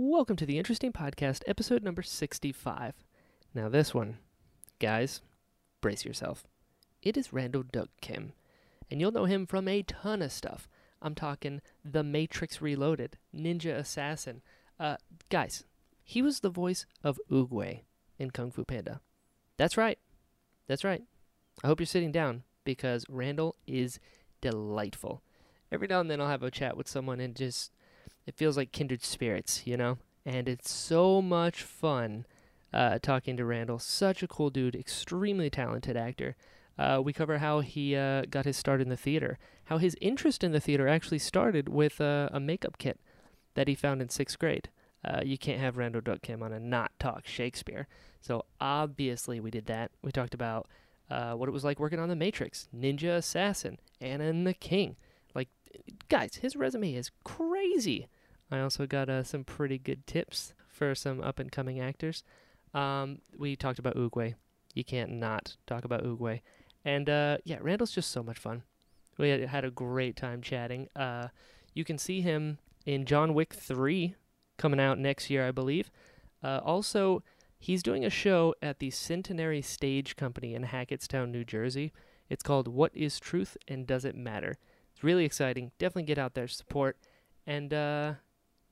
Welcome to the Interesting Podcast, episode number 65. Now, this one, guys, brace yourself. It is Randall Duk Kim, and you'll know him from a ton of stuff. I'm talking The Matrix Reloaded, Ninja Assassin. Uh, guys, he was the voice of Oogway in Kung Fu Panda. That's right. That's right. I hope you're sitting down because Randall is delightful. Every now and then I'll have a chat with someone and just it feels like kindred spirits, you know? And it's so much fun uh, talking to Randall. Such a cool dude, extremely talented actor. Uh, we cover how he uh, got his start in the theater, how his interest in the theater actually started with uh, a makeup kit that he found in sixth grade. Uh, you can't have Randall Duk Kim on a not talk Shakespeare. So obviously we did that. We talked about uh, what it was like working on The Matrix, Ninja Assassin, Anna and the King. Like, guys, his resume is crazy. I also got uh, some pretty good tips for some up and coming actors. Um, we talked about Oogway. You can't not talk about Oogway. And uh, yeah, Randall's just so much fun. We had, had a great time chatting. Uh, you can see him in John Wick 3 coming out next year, I believe. Uh, also, he's doing a show at the Centenary Stage Company in Hackettstown, New Jersey. It's called What is Truth and Does It Matter? It's really exciting. Definitely get out there, support. And uh,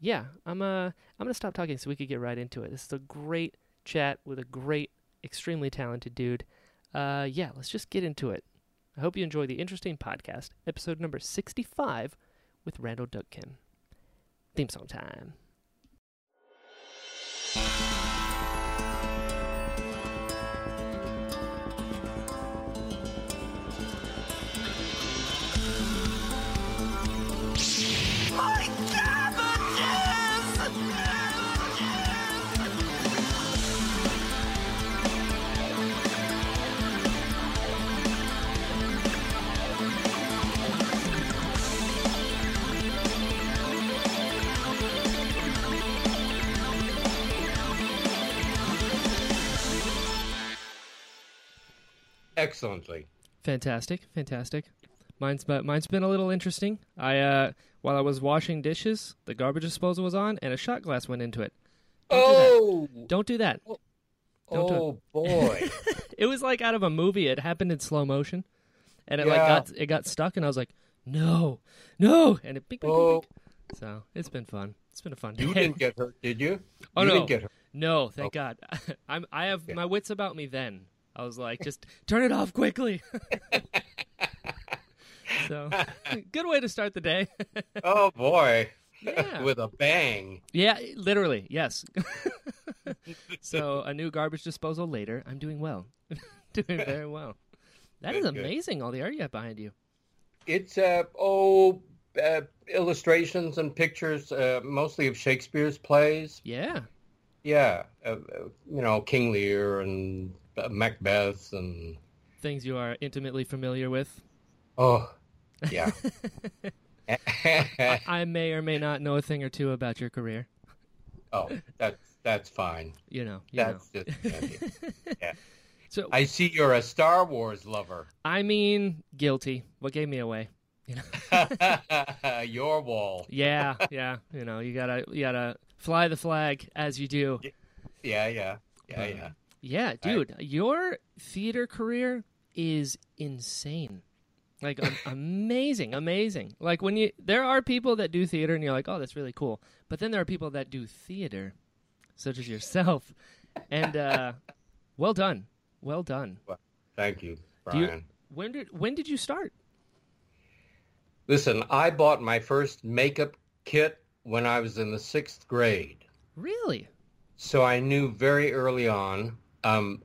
yeah, I'm uh, I'm gonna stop talking so we could get right into it. This is a great chat with a great, extremely talented dude. Uh, yeah, let's just get into it. I hope you enjoy the interesting podcast, episode number 65 with Randall Duk Theme song time. Excellently. Fantastic, fantastic. Mine's but mine's been a little interesting. I uh while I was washing dishes, the garbage disposal was on and a shot glass went into it. oh, Don't do that. don't do oh boy! It was like out of a movie. It happened in slow motion. And it like got it got stuck and I was like, "No. No." And it beep, beep, beep, oh, beep. So, it's been fun. It's been a fun day. you didn't get hurt, did you? Oh, you no. didn't get hurt. No, thank Oh. God. I'm I have Yeah. my wits about me then. I was like, just turn it off quickly. so, good way to start the day. Oh boy! Yeah. With a bang. yeah, literally, yes. so, a new garbage disposal later. I'm doing well. doing very well. That is Good, good. amazing, all the art you have behind you. It's uh oh uh, illustrations and pictures, uh, mostly of Shakespeare's plays. Yeah. Yeah, uh, you know King Lear and Macbeth and Things you are intimately familiar with. oh yeah. I may or may not know a thing or two about your career. oh, that's that's fine. You know. You know. Just yeah. So, I see you're a Star Wars lover. I mean, guilty. What gave me away? You know. Your wall. Yeah, yeah. You know, you gotta you gotta fly the flag as you do. Yeah, yeah, yeah, But- yeah. Yeah, dude, your theater career is insane. Like amazing, amazing. Like when you there are people that do theater and you're like, "Oh, that's really cool." But then there are people that do theater such as yourself. And uh well done. Well done. Thank you, Do you- Brian. When did when did you start? Listen, I bought my first makeup kit when I was in the sixth grade. Really? So I knew very early on. Um,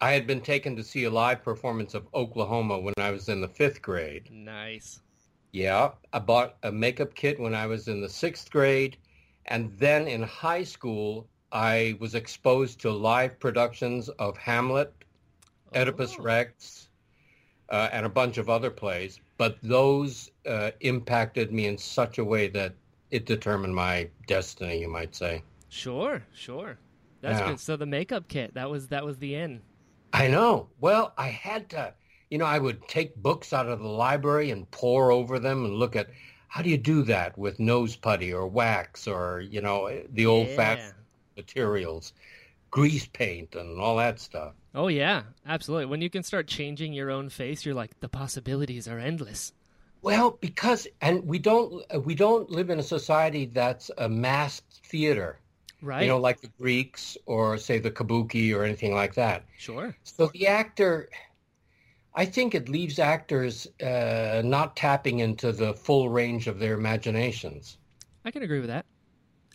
I had been taken to see a live performance of Oklahoma when I was in the fifth grade. Nice. Yeah, I bought a makeup kit when I was in the sixth grade. And then in high school, I was exposed to live productions of Hamlet, Oedipus Oh. Rex, uh, and a bunch of other plays. But those uh, impacted me in such a way that it determined my destiny, you might say. Sure, sure. That's Yeah. good. So the makeup kit, that was that was the end. I know. Well, I had to, you know, I would take books out of the library and pore over them and look at how do you do that with nose putty or wax or you know eh, the old Yeah. fashioned materials, grease paint and all that stuff. Oh yeah, absolutely. When you can start changing your own face, you're like the possibilities are endless. Well, because and we don't we don't live in a society that's a masked theater, Right? you know, like the Greeks or say the kabuki or anything like that. sure. So the actor, I think it leaves actors uh, not tapping into the full range of their imaginations. I can agree with that.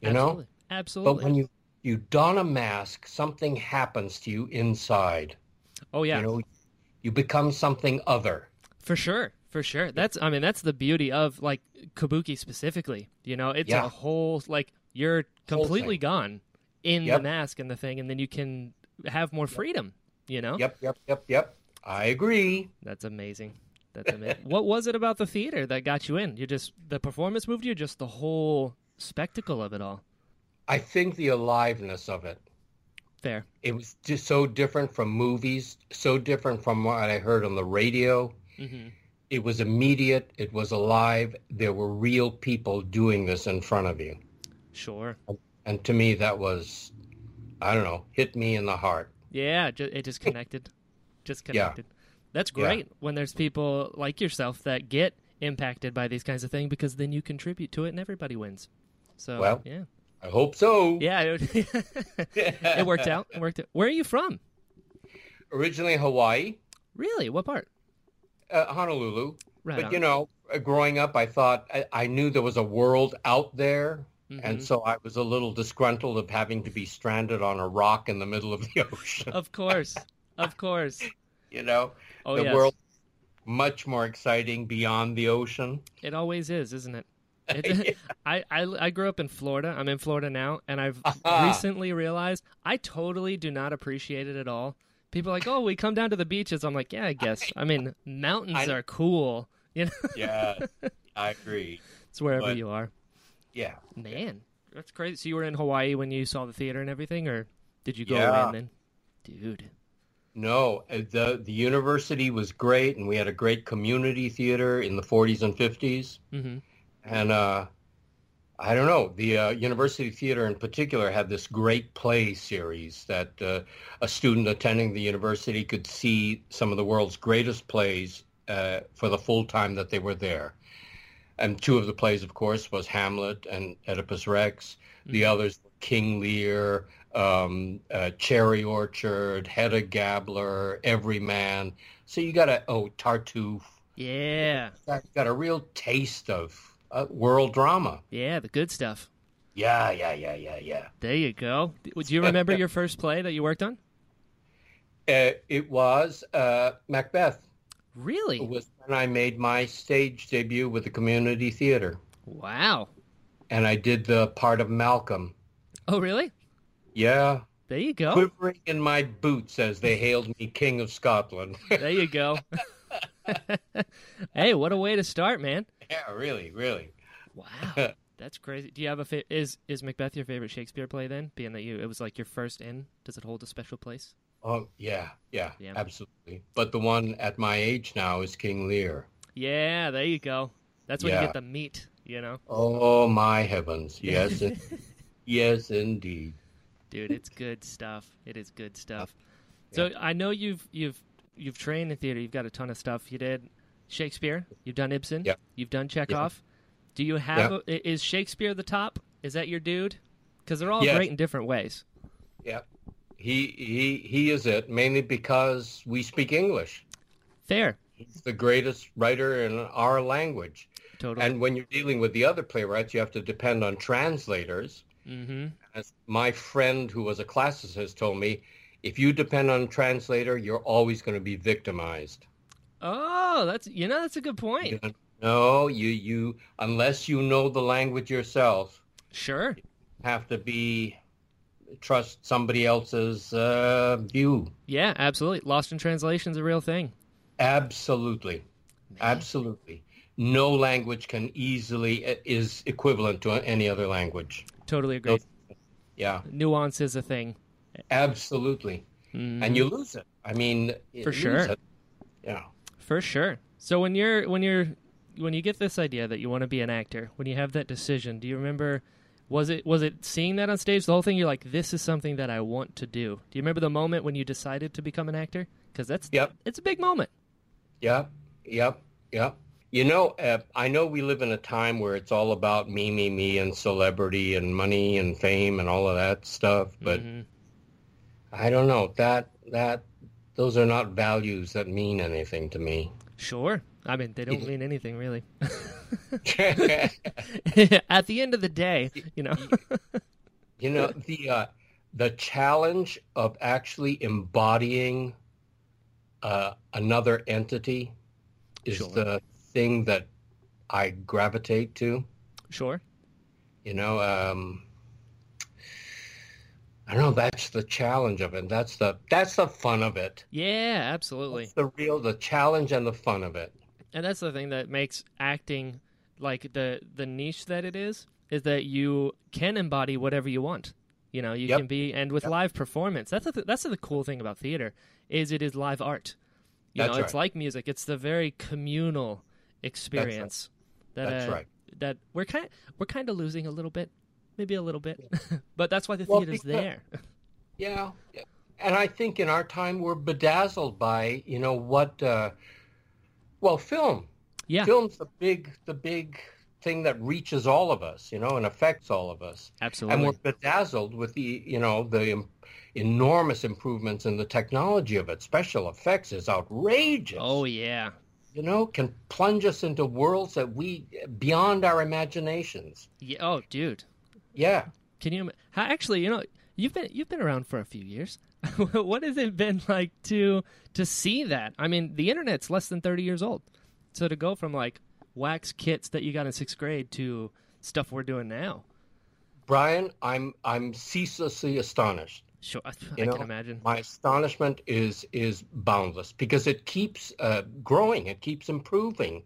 You know? Absolutely. Absolutely. But when you you don a mask, something happens to you inside. oh yeah, You know, you become something other. for sure. For sure. That's I mean that's the beauty of like kabuki specifically. You know, it's Yeah. a whole like you're completely gone in the mask and the thing and then you can have more freedom, you know? Yep, yep, yep, yep. I agree. That's amazing. That's amazing. what was it about the theater that got you in? You just the performance moved you, just the whole spectacle of it all. I think the aliveness of it. Fair. It was just so different from movies, so different from what I heard on the radio. hmm It was immediate. It was alive. There were real people doing this in front of you. Sure. And to me, that was, I don't know, hit me in the heart. Yeah, it just connected. just connected. Yeah. That's Yeah. great when there's people like yourself that get impacted by these kinds of things because then you contribute to it and everybody wins. So Well, yeah, I hope so. yeah, it, it worked out. It worked out. Where are you from? Originally Hawaii, Really? What part? uh, Honolulu. Right. but on. you know, growing up, I thought I, I knew there was a world out there, and Mhm. so I was a little disgruntled of having to be stranded on a rock in the middle of the ocean. of course, of course. you know, Oh the yes. world much more exciting beyond the ocean. It always is, isn't it? It- I, I I grew up in Florida. I'm in Florida now, and I've Aha. recently realized I totally do not appreciate it at all. People are like, oh, we come down to the beaches. I'm like, yeah, I guess. I mean, mountains I- are cool. You know, yeah, I agree. it's wherever But- you are. Yeah, Man, that's crazy. So you were in Hawaii when you saw the theater and everything, or did you go Yeah. in then? Dude, no, uh, the the university was great, and we had a great community theater in the 40s and 50s. hmm And uh, I don't know, the uh, University Theater in particular had this great play series that uh, a student attending the university could see some of the world's greatest plays uh, for the full time that they were there. And two of the plays, of course, was Hamlet and Oedipus Rex. The others were King Lear, um, uh, Cherry Orchard, Hedda Gabler, Everyman. So you got a, oh, Tartuffe. yeah, Got, got a real taste of uh, world drama. yeah, the good stuff. Yeah, yeah, yeah, yeah, yeah. There you go. Do you remember your first play that you worked on? Uh, it was uh, Macbeth. Really? It was when I made my stage debut with the community theater, Wow. and I did the part of Malcolm. Oh, really? Yeah, There you go. quivering in my boots as they hailed me King of Scotland. There you go. hey, what a way to start, man. yeah, really, really. Wow. That's crazy. Do you have a fa- is is Macbeth your favorite Shakespeare play then? Being that you it was like your first in, does it hold a special place? Oh, yeah, yeah, Yeah. absolutely. But the one at my age now is King Lear. Yeah, there you go. That's when you get the meat, you know. Oh my heavens! Yes, in- yes, indeed. Dude, it's good stuff. It is good stuff. So I know you've you've you've trained in theater. You've got a ton of stuff. You did Shakespeare. You've done Ibsen. Yep. You've done Chekhov. Yeah. Do you have a, is Shakespeare the top? Is that your dude? Because they're all Yes. great in different ways. Yeah, he he he is it mainly because we speak English. Fair. He's the greatest writer in our language. Totally. And when you're dealing with the other playwrights, you have to depend on translators. mm-hmm. As my friend who was a classicist told me, if you depend on a translator, you're always going to be victimized. Oh, that's you know that's a good point. No, you you unless you know the language yourself, Sure. have to be trust somebody else's uh, view. Yeah, absolutely. Lost in translation is a real thing. Absolutely, absolutely. No language can easily uh, is equivalent to any other language. Totally agree. Yeah, Nuance is a thing. absolutely. Mhm. And you lose it. I mean, For sure. it. Yeah. For sure. So when you're when you're when you get this idea that you want to be an actor, when you have that decision, do you remember? Was it was it seeing that on stage? The whole thing. You're like, this is something that I want to do. Do you remember the moment when you decided to become an actor? Because that's Yep. it's a big moment. Yep, yep, yep. You know, uh, I know we live in a time where it's all about me, me, me, and celebrity and money and fame and all of that stuff. But Mhm. I don't know that that those are not values that mean anything to me. Sure. I mean, they don't mean anything really. At the end of the day, you know. you know the uh, the challenge of actually embodying uh, another entity is Sure. the thing that I gravitate to. sure. You know, um, I don't know. That's the challenge of it. That's the that's the fun of it. Yeah, absolutely. That's the real the challenge and the fun of it. And that's the thing that makes acting like the the niche that it is is that you can embody whatever you want you know you Yep. can be and with Yep. live performance that's the, that's the cool thing about theater is it is live art you That's know it's like music it's the very communal experience that That's uh, right. that we're kind we're kind of losing a little bit maybe a little bit but that's why the Well, theater's because- there Yeah. And I think in our time we're bedazzled by, you know, what uh well, film. yeah Film's the big the big thing that reaches all of us, you know, and affects all of us. Absolutely. And we're bedazzled with the, you know, the em- enormous improvements in the technology of it. Special effects is outrageous. oh yeah You know, can plunge us into worlds that we beyond our imaginations. yeah oh dude Yeah. Can you? actually, you know, you've been you've been around for a few years. what has it been like to to see that? I mean, the internet's less than thirty years old, so to go from like wax kits that you got in sixth grade to stuff we're doing now. Brian, I'm I'm ceaselessly astonished. Sure, I, You know, can imagine. My astonishment is is boundless because it keeps uh, growing, it keeps improving,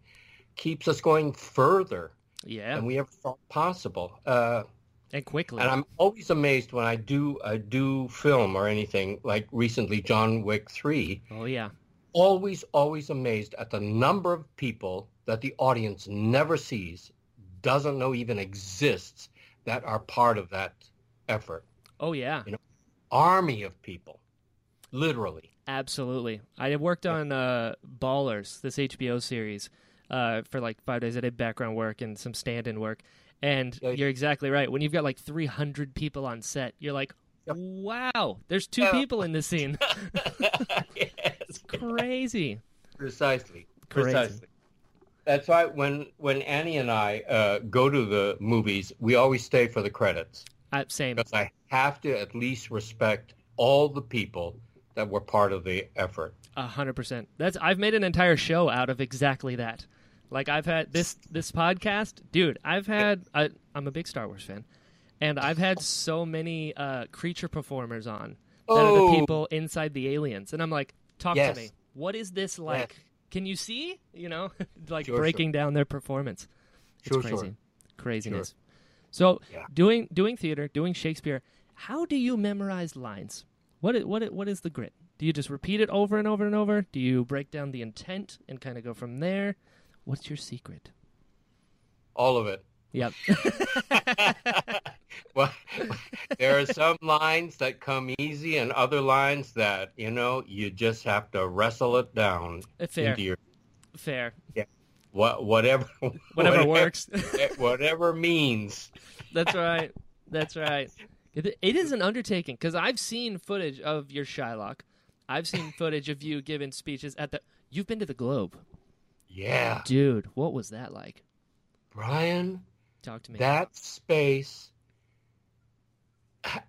keeps us going further Yeah, than we ever thought possible. Uh, and quickly. and I'm always amazed when I do I do film or anything like recently John Wick three. oh yeah, Always always amazed at the number of people that the audience never sees, doesn't know even exists that are part of that effort. oh yeah, Army of people, literally. absolutely. I had worked on uh, Ballers, this HBO series, uh, for like five days. I did background work and some stand-in work. And Yeah. you're exactly right. When you've got like 300 people on set, you're like, Yep. wow, there's two Yeah. people in this scene. yes, Crazy. precisely, Crazy. precisely. That's why when when Annie and I uh, go to the movies, we always stay for the credits Uh, same. because I have to at least respect all the people that were part of the effort. A hundred percent. That's I've made an entire show out of exactly that. Like I've had this this podcast, dude. I've had I, I'm a big Star Wars fan, and I've had so many uh, creature performers on that are the Oh. people inside the aliens, and I'm like, talk Yes. to me. What is this like? Can you see? You know, like Sure, breaking down their performance. It's Sure, crazy, sure. craziness. So Yeah. doing doing theater, doing Shakespeare. How do you memorize lines? What i- what what is the grit? Do you just repeat it over and over and over? Do you break down the intent and kind of go from there? What's your secret? All of it. Yep. well, there are some lines that come easy, and other lines that you know you just have to wrestle it down uh, Fair. into your Fair. Yeah. What whatever Whatever works. Eh, whatever means. That's right. That's right. It, it is an undertaking because I've seen footage of your Shylock. I've seen footage of you giving speeches at the. You've been to the Globe, Yeah, dude. What was that like? Brian, Talk to me. that space.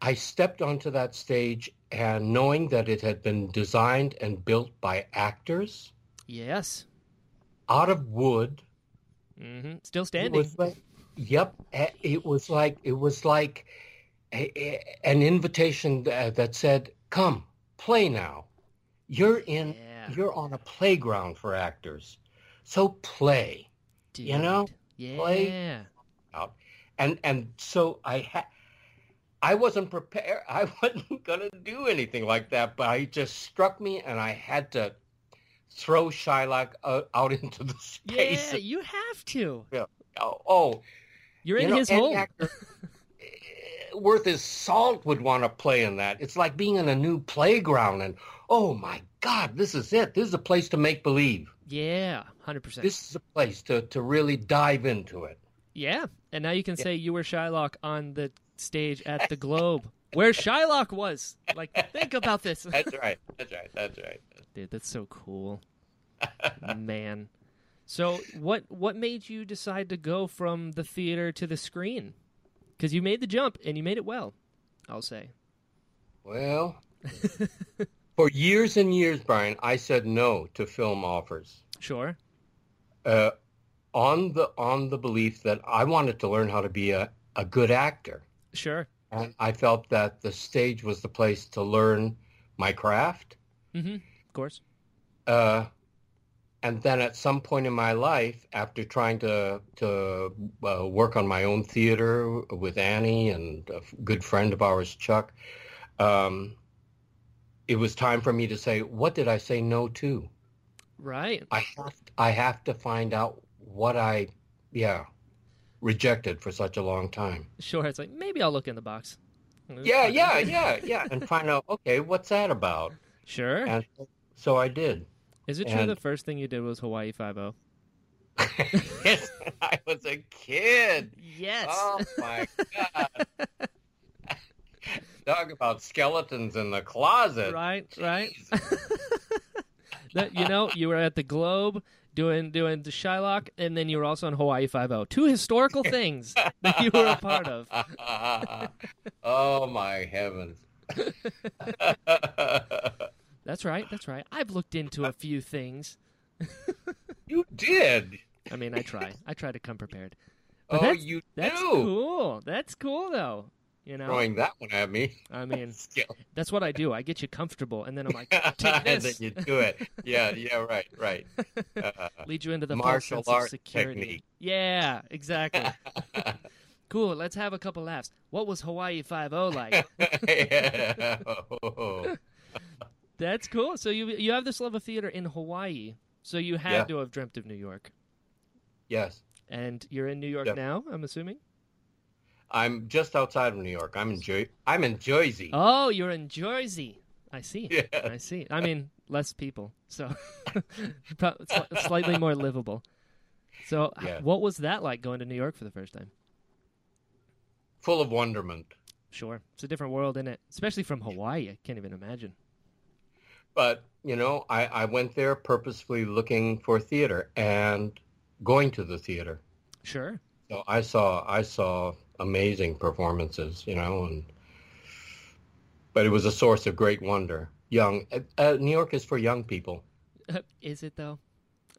I stepped onto that stage and knowing that it had been designed and built by actors yes. out of wood. hmm Still standing. like, yep. It was like it was like a, a- an invitation that, that said, "Come, play now. You're in. Yeah. You're on a playground for actors, so play." Dude. you know, Yeah. play- out. And and so I had I wasn't prepared. I wasn't gonna do anything like that, but it just struck me, and I had to throw Shylock uh, out into the space. Yeah, you have to. Oh, oh, You're you in know, his home. actor eh, worth his salt would want to play in that. It's like being in a new playground, and oh my God, this is it. This is a place to make believe. Yeah, hundred percent. This is a place to to really dive into it. Yeah, and now you can Yeah. say you were Shylock on the stage at the Globe, where Shylock was. Like, think about this, That's right. That's right. That's right. dude. That's so cool, man. So, what what made you decide to go from the theater to the screen? Because you made the jump and you made it well. I'll say. Well, for years and years, Brian, I said no to film offers. Sure. Uh, on the on the belief that I wanted to learn how to be a, a good actor, Sure. and I felt that the stage was the place to learn my craft. Mm-hmm. Of course. Uh, and then at some point in my life, after trying to to uh, work on my own theater with Annie and a good friend of ours, Chuck, um, it was time for me to say, what did I say no to? Right. I have I have to find out what I yeah rejected for such a long time. Sure. It's like maybe I'll look in the box. Yeah, yeah, yeah, yeah, and find out okay, what's that about? Sure. And so I did. Is it true and- the first thing you did was Hawaii Five O? yes, I was a kid. Yes. Oh my god. Talk about skeletons in the closet. right. Right. that you know, you were at the Globe doing doing the Shylock, and then you were also on Hawaii Five O. Two historical things that you were a part of. oh my heavens. That's right. That's right. I've looked into a few things. you did. I mean, I try. I try to come prepared. But oh, that's- you That's do. cool. That's cool, though. You know, Throwing that one at me. I mean, that's what I do. I get you comfortable, and then I'm like, take and then this. you do it. Yeah, yeah, right, right. Uh, lead you into the Martial false sense of art security. technique. Yeah, exactly. cool. Let's have a couple laughs. What was Hawaii Five O like? yeah. Oh. That's cool. So you you have this love of theater in Hawaii. So you had Yeah. to have dreamt of New York, Yes, and you're in New York Yeah. now. I'm assuming. I'm just outside of New York. I'm in Jer- I'm in Jersey. Oh, you're in Jersey. I see. Yeah. I see. I mean, less people, so slightly more livable. So, Yeah. what was that like going to New York for the first time? Full of wonderment. Sure, it's a different world, in it? Especially from Hawaii. I can't even imagine. But, you know, I, I went there purposefully looking for theater and going to the theater. Sure. So I saw I saw amazing performances, you know, and but it was a source of great wonder. Young uh, uh, New York is for young people. Is it though?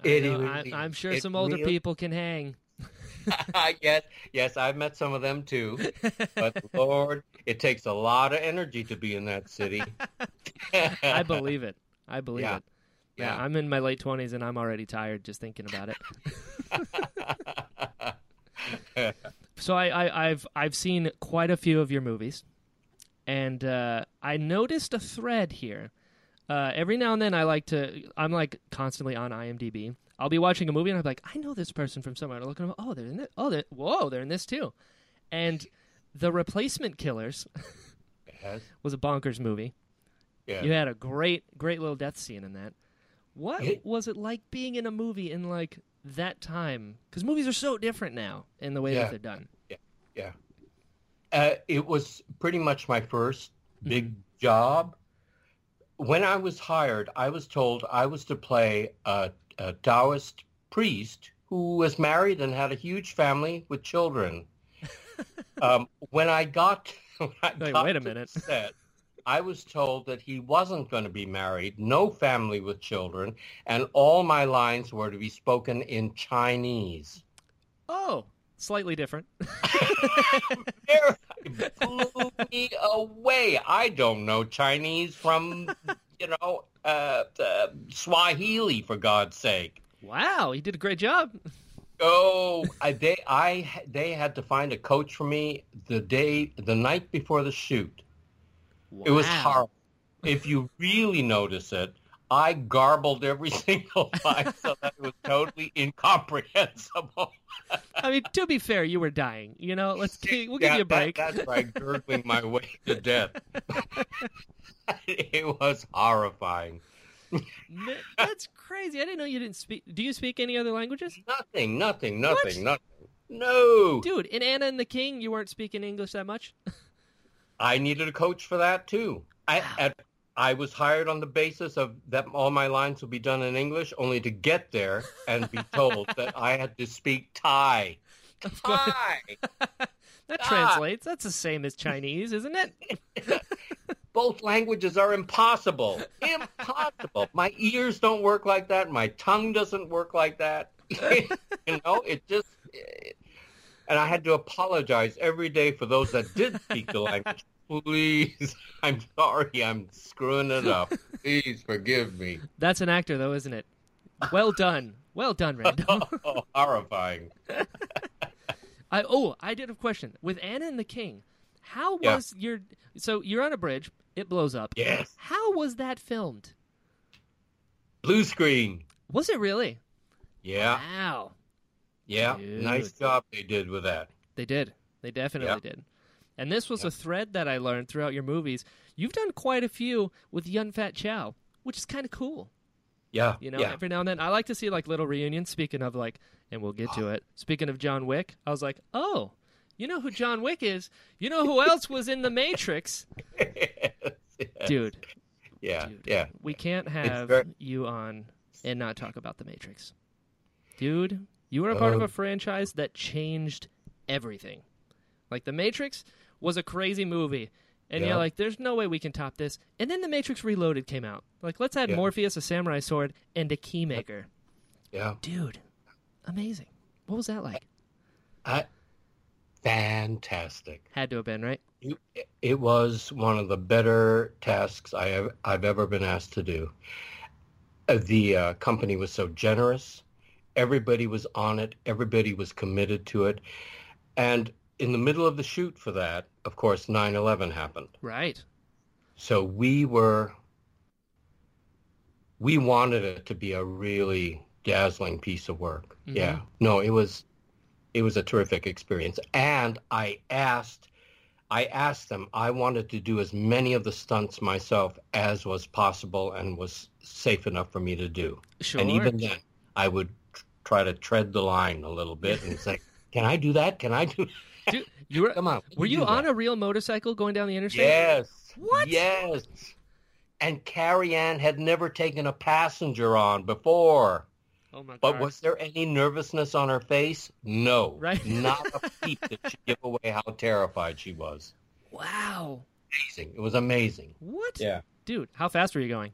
It I, I'm sure it some older really- people can hang. yes, yes, I've met some of them too. But Lord, it takes a lot of energy to be in that city. I believe it. I believe Yeah. it. Yeah, Yeah. I'm in my late twenties and I'm already tired just thinking about it. So I, I, I've I've seen quite a few of your movies, and uh, I noticed a thread here. Uh, every now and then, I like to. I'm like constantly on IMDb. I'll be watching a movie and I'm like, I know this person from somewhere. And I look at them. Oh, they're in it. Oh, they're, whoa, they're in this too. And the Replacement Killers yes, was a bonkers movie. yeah. You had a great, great little death scene in that. What was it like being in a movie in like that time? Because movies are so different now in the way Yeah. that they're done. Yeah. Uh, it was pretty much my first big job. When I was hired, I was told I was to play a, a Taoist priest who was married and had a huge family with children. um, when I got, when I Wait, got wait a minute. set, I was told that he wasn't going to be married, no family with children, and all my lines were to be spoken in Chinese. Oh, slightly different. There, blew me away. I don't know Chinese from, you know, uh, uh, Swahili, for God's sake. wow, you did a great job. Oh, I, they, I, they had to find a coach for me the day, the night before the shoot. It was horrible. If you really notice it, I garbled every single line so that it was totally incomprehensible. I mean, to be fair, you were dying. You know, let's we'll give Yeah, you a that- break. that's right, gurgling my way to death. it was horrifying. That's crazy. I didn't know you didn't speak. Do you speak any other languages? Nothing, nothing, nothing, nothing. No. Dude, in Anna and the King, you weren't speaking English that much? I needed a coach for that too. I at, I was hired on the basis of that all my lines would be done in English, only to get there and be told that I had to speak Thai. Thai. That Ah. translates. That's the same as Chinese, isn't it? Both languages are impossible. Impossible. my ears don't work like that. My tongue doesn't work like that. you know, it just. And I had to apologize every day for those that did speak the language. Please, I'm sorry, I'm screwing it up. Please forgive me. That's an actor, though, isn't it? Well done. Well done, Randall. Oh, horrifying. I oh, I did have a question with Anna and the King. How Yeah. was your so you're on a bridge, it blows up. Yes. How was that filmed? Blue screen. Was it really? Yeah, Wow. Yeah. Dude. Nice job they did with that. They did. They definitely Yeah. did. And this was a thread that I learned throughout your movies. You've done quite a few with Yun Fat Chow, which is kind of cool. Yeah, You know, yeah. every now and then I like to see like little reunions. Speaking of like, and we'll get to it. Speaking of John Wick, I was like, oh, you know who John Wick is? You know who else was in The Matrix? Dude, yeah, dude. yeah. we can't have very- you on and not talk about The Matrix. Dude, you were a part of a franchise that changed everything. Like The Matrix was a crazy movie. And Yeah. you're like, there's no way we can top this. And then The Matrix Reloaded came out. Like, let's add Yeah. Morpheus, a samurai sword, and a keymaker. Yeah. Dude, amazing. What was that like? I, fantastic. Had to have been, right? It, it was one of the better tasks I have, I've ever been asked to do. Uh, The uh, company was so generous. Everybody was on it. Everybody was committed to it. And in the middle of the shoot for that, of course, 9-11 happened. Right. So we were, we wanted it to be a really dazzling piece of work. Mhm. Yeah. No, it was, it was a terrific experience. And I asked, I asked them, I wanted to do as many of the stunts myself as was possible and was safe enough for me to do. Sure. And even then, I would try to tread the line a little bit and say, can I do that? Can I do Dude, you were, Come on. were you on that." a real motorcycle going down the interstate? Yes. What? Yes. And Carrie-Anne had never taken a passenger on before. Oh my god But god. was there any nervousness on her face? No. Right. Not a peep did she give away how terrified she was. Wow. Amazing. It was amazing. What? Yeah. Dude, how fast were you going?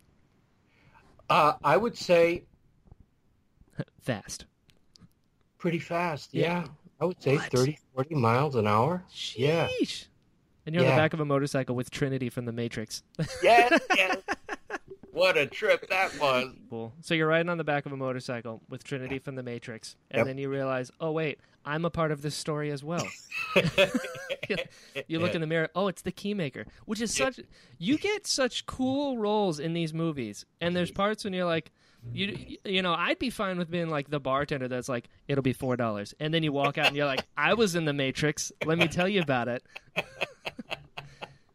Uh, I would say Fast. pretty fast. Yeah. Yeah. I would say What? 30, 40 miles an hour. Yeah. And you're on the back of a motorcycle with Trinity from The Matrix. Yes, yes. What a trip that was. cool. So you're riding on the back of a motorcycle with Trinity from The Matrix, and Yep. then you realize, oh wait, I'm a part of this story as well. You look in the mirror, oh, it's the Keymaker, which is such. You get such cool roles in these movies, and there's parts when you're like, you you know, I'd be fine with being like the bartender that's like, it'll be four dollars, and then you walk out and you're like, I was in the Matrix. Let me tell you about it.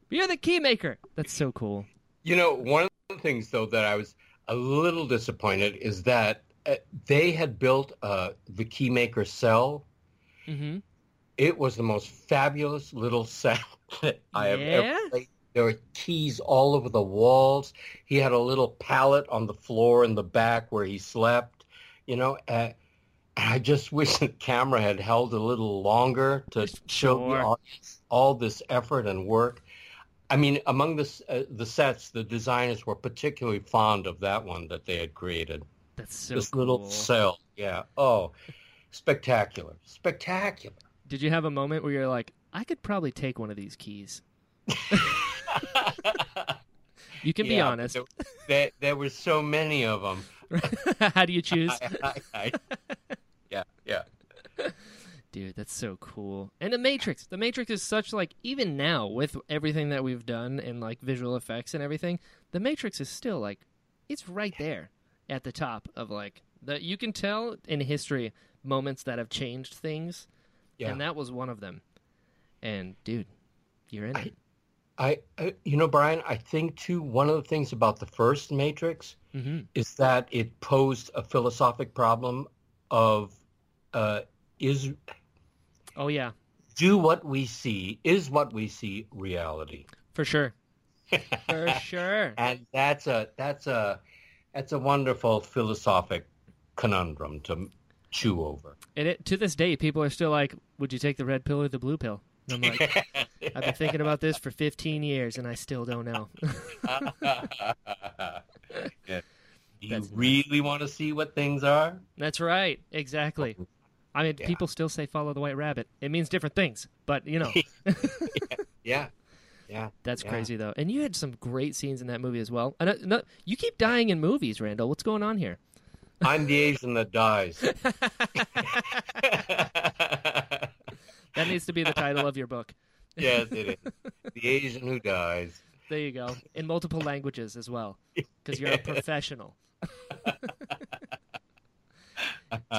you're the Keymaker. That's so cool. You know, one of the things though that I was a little disappointed is that uh, they had built uh, the Keymaker cell. hmm It was the most fabulous little cell that I have ever played. There were keys all over the walls. He had a little pallet on the floor in the back where he slept. You know, uh, and I just wish the camera had held a little longer to show Sure. the audience all this effort and work. I mean, among the uh, the sets, the designers were particularly fond of that one that they had created. That's so this cool. little cell, yeah. Oh, spectacular, spectacular. Did you have a moment where you're like, I could probably take one of these keys? You can be honest. There, there, there were so many of them. How do you choose? yeah, yeah. Dude, that's so cool. And the Matrix. The Matrix is such like even now with everything that we've done and like visual effects and everything, the Matrix is still like it's right there at the top of like that you can tell in history moments that have changed things, Yeah. and that was one of them. And dude, you're in it. I, I, you know, Brian, I think too, one of the things about the first Matrix hmm is that it posed a philosophic problem of, uh, is, Oh yeah, do what we see, is what we see reality? for sure, for sure. And that's a, that's a, that's a wonderful philosophic conundrum to chew over. And it, to this day, people are still like, "Would you take the red pill or the blue pill?" And I'm like, "I've been thinking about this for 15 years, and I still don't know." Yeah. Do you That's- really want to see what things are? That's right, exactly. I mean, Yeah. people still say "follow the white rabbit." It means different things, but you know, Yeah. Yeah. that's Yeah. crazy though. And you had some great scenes in that movie as well. And uh, no, you keep dying in movies, Randall. What's going on here? I'm the Asian that dies. That needs to be the title of your book. yes, it is. The Asian who dies. There you go, in multiple languages as well, because you're a professional.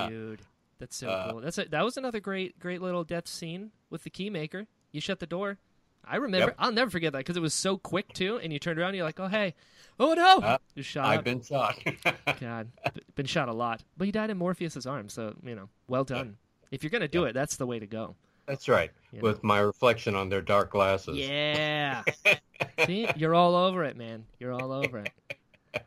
Dude, that's so Uh, cool. That's a, that was another great, great little death scene with the keymaker. You shut the door. I remember. Yep. I'll never forget that because it was so quick too. And you turned around, and you're like, "Oh hey, oh no!" Uh, Just shot I've up. been shot. God, been shot a lot, but he died in Morpheus's arms. So you know, well done. If you're gonna do it, that's the way to go. That's right. You With my reflection on their dark glasses. Yeah. See, you're all over it, man. You're all over it,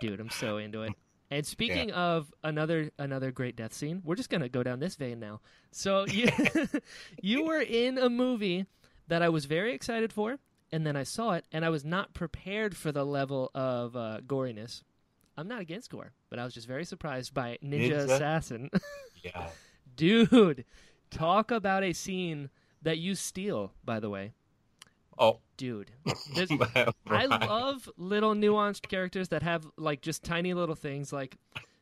dude. I'm so into it. And speaking of another another great death scene, we're just gonna go down this vein now. So you you were in a movie that I was very excited for, and then I saw it, and I was not prepared for the level of uh, goriness. I'm not against gore, but I was just very surprised by Ninja, Ninja? Assassin. Yeah. Dude, talk about a scene that you steal, by the way. Oh. Dude, there's, I love little nuanced characters that have like just tiny little things. Like,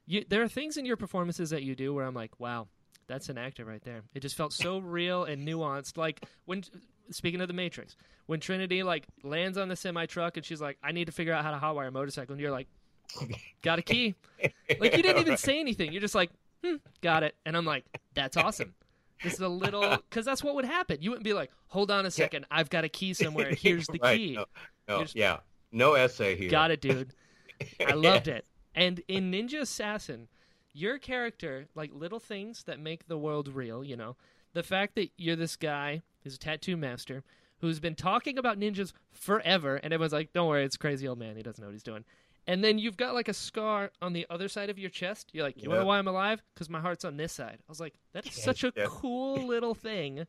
you, there are things in your performances that you do where I'm like, wow, that's an actor right there. It just felt so real and nuanced. Like when speaking of the Matrix, when Trinity like lands on the semi truck and she's like, I need to figure out how to hotwire a motorcycle, and you're like, got a key. Like you didn't even say anything. You're just like, hmm, got it. And I'm like, that's awesome. This is a little because that's what would happen. You wouldn't be like, hold on a second, I've got a key somewhere. Here's the Right, key. No, no, just- yeah. No essay here. Got it, dude. I loved it. And in Ninja Assassin, your character, like little things that make the world real, you know, the fact that you're this guy who's a tattoo master who's been talking about ninjas forever, and everyone's like, don't worry, it's a crazy old man. He doesn't know what he's doing. And then you've got like a scar on the other side of your chest. You're like, you Yeah. know why I'm alive? Because my heart's on this side. I was like, that is Yeah, such a yeah. cool little thing.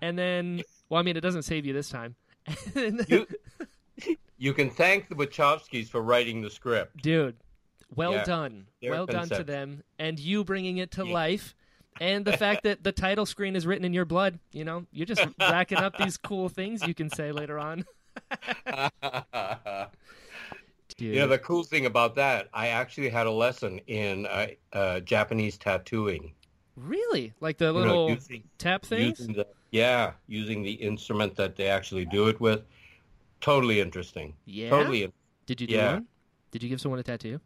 And then, well, I mean, it doesn't save you this time. Then- You, you can thank the Wachowskis for writing the script. dude well done their well done to them and you bringing it to life and the fact that the title screen is written in your blood you know you're just racking up these cool things you can say later on You know, the cool thing about that, I actually had a lesson in uh, uh, Japanese tattooing. really like the You know, little using, tap the, yeah, using the instrument that they actually do it with. Totally interesting. yeah Totally. did you do yeah. one did you give someone a tattoo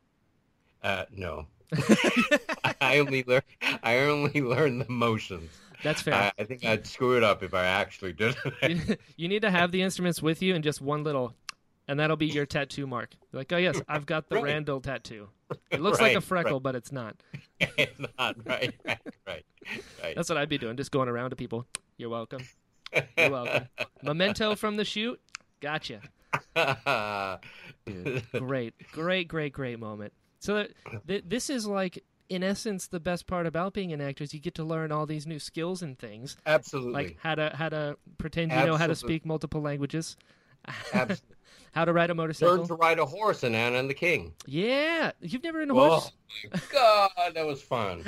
Uh, no. I only learn. I only learn the motions. that's fair I, I think I'd screw it up if I actually did it. you, you need to have the instruments with you and just one little and that'll be your tattoo mark You're like oh yes i've got the Right. randall tattoo it looks like a freckle right. but it's not it's not right. Right. Right. right. That's what I'd be doing, just going around to people. You're welcome. You're welcome. Memento from the shoot. Gotcha. Dude, great, great, great, great moment. So that, th- this is like, in essence, the best part about being an actor is you get to learn all these new skills and things, Absolutely. like how to how to pretend you know how to speak multiple languages, Absolutely. How to ride a Learn motorcycle. to ride a horse in Anna and the King. Yeah, you've never ridden a horse. Oh horse. God, that was fun.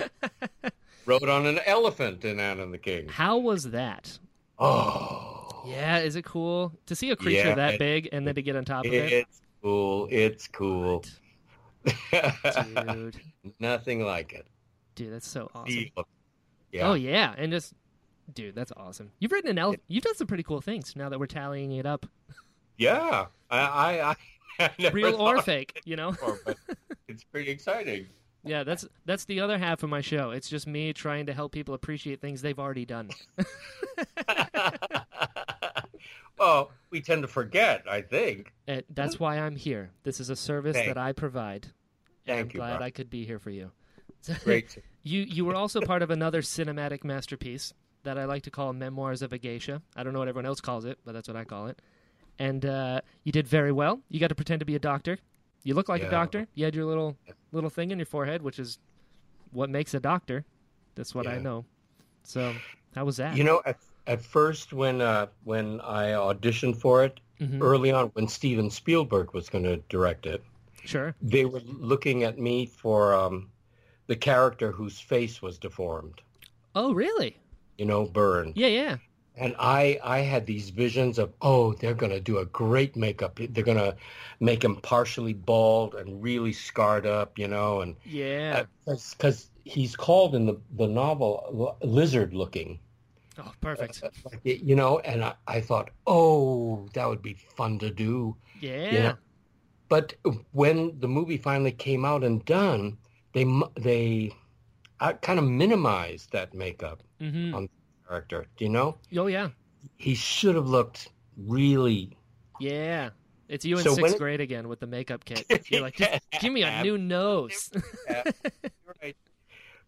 Rode on an elephant in Anna and the King. How was that? Oh, Yeah, is it cool to see a creature Yeah, that it- big and then to get on top of it? it's cool. It's cool. Dude, Nothing like it. dude, that's so awesome. Yeah. Oh yeah, and just, dude, that's awesome. You've ridden an elephant. You've done some pretty cool things. Now that we're tallying it up, Yeah, I, I, I real or fake. You know. before, it's pretty exciting. Yeah, that's that's the other half of my show. It's just me trying to help people appreciate things they've already done. well, we tend to forget. I think. And that's why I'm here. This is a service Thank- that I provide. Thank I'm you, glad Brian. I could be here for you. Great. You you were also part of another cinematic masterpiece that I like to call Memoirs of a Geisha. I don't know what everyone else calls it, but that's what I call it. And uh, you did very well. You got to pretend to be a doctor. You look like a doctor. You had your little little thing in your forehead, which is what makes a doctor. That's what I know. So how was that? You know, at, at first when uh, when I auditioned for it Mhm. early on, when Steven Spielberg was going to direct it, Sure. they were looking at me for um, the character whose face was deformed. Oh, really? You know, burned. Yeah, yeah. And I, I had these visions of, oh, they're going to do a great makeup. They're going to make him partially bald and really scarred up, you know, and Yeah. because he's called in the, the novel lizard looking, oh, perfect. like, you know, and I, I thought, oh, that would be fun to do. Yeah. know, But when the movie finally came out and done, they they uh, kind of minimized that makeup Mm-hmm. on character. Do you know? Oh, yeah. He should have looked really. Yeah. It's you in So sixth when it- grade again with the makeup kit. You're like, give me a new nose. right.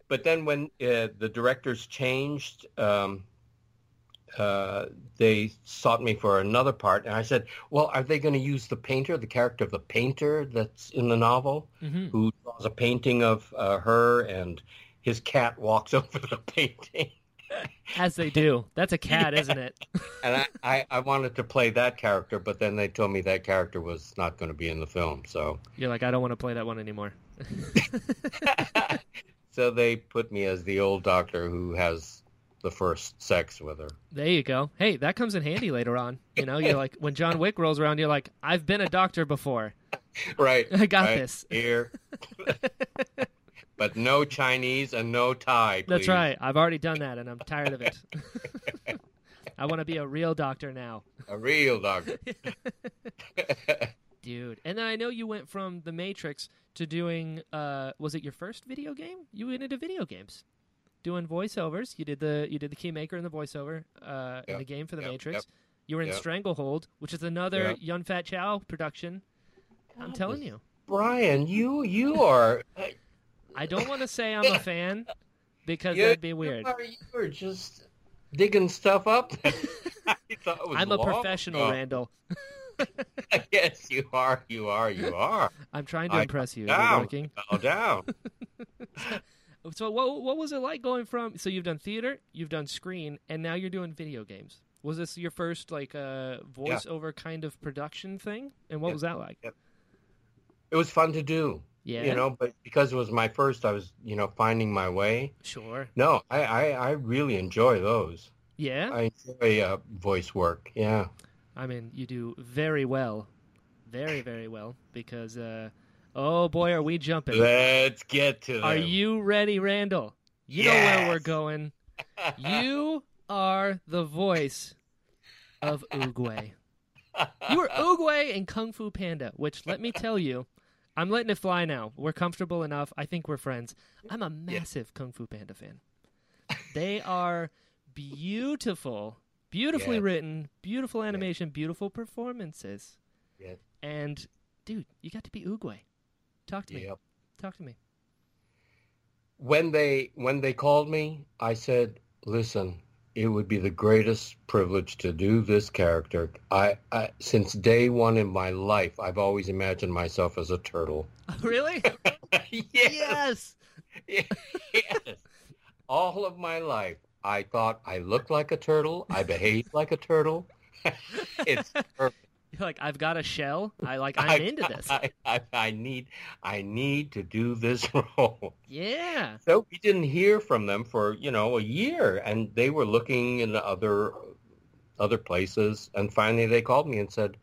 But then when uh, the directors changed, um, uh, they sought me for another part, and I said, "Well, are they going to use the painter, the character of the painter that's in the novel, hmm who draws a painting of uh, her, and his cat walks over the painting?" As they do. That's a cat, isn't it? And I, I, I wanted to play that character, but then they told me that character was not going to be in the film, so You're like, I don't want to play that one anymore. so they put me as the old doctor who has the first sex with her. There you go. Hey, that comes in handy later on. You know, you're like, when John Wick rolls around, you're like, I've been a doctor before. Right. I got right this. Here. But no Chinese and no Thai. That's right. I've already done that, and I'm tired of it. I want to be a real doctor now. A real doctor. Dude. And then I know you went from The Matrix to doing, uh, was it your first video game? You went into video games. Doing voiceovers. You did the you did the Keymaker and the voiceover uh, in the game for The yep, Matrix. yep, You were in yep. Stranglehold, which is another Yep. Yun Fat Chow production. I'm telling you. Brian, you you are I don't want to say I'm a fan because you, that'd be weird. You are, you are just digging stuff up. I thought it was I'm a professional, ago. Randall. yes, you are. You are. You are. I'm trying to I- impress you. Is it Down. working? Bow down. So what what was it like going from so you've done theater, you've done screen, and now you're doing video games? Was this your first like uh, voiceover kind of production thing? And what Yeah. was that like? It was fun to do. Yeah, You know, but because it was my first, I was you know finding my way. sure. No, I I, I really enjoy those. Yeah, I enjoy uh, voice work. Yeah. I mean you do very well, very very well because uh, oh boy are we jumping. Let's get to them. Are you ready, Randall? You know where we're going. You are the voice of Oogway. You were Oogway in Kung Fu Panda, which let me tell you, I'm letting it fly now. We're comfortable enough. I think we're friends. I'm a massive Kung Fu Panda fan. They are beautiful, beautifully Yes. written, beautiful animation, beautiful performances. Yes. And dude, you got to be Oogway. Talk to me. Talk to me. When they when they called me, I said, "Listen, it would be the greatest privilege to do this character. I, I since day one in my life, I've always imagined myself as a turtle. really? yes. yes. yes. All of my life, I thought I looked like a turtle. I behaved like a turtle. it's perfect. You're like, I've got a shell. I like. I'm I- into this. I, I, I need I need to do this role. yeah. So we didn't hear from them for you know a year, and they were looking in other other places, and finally they called me and said,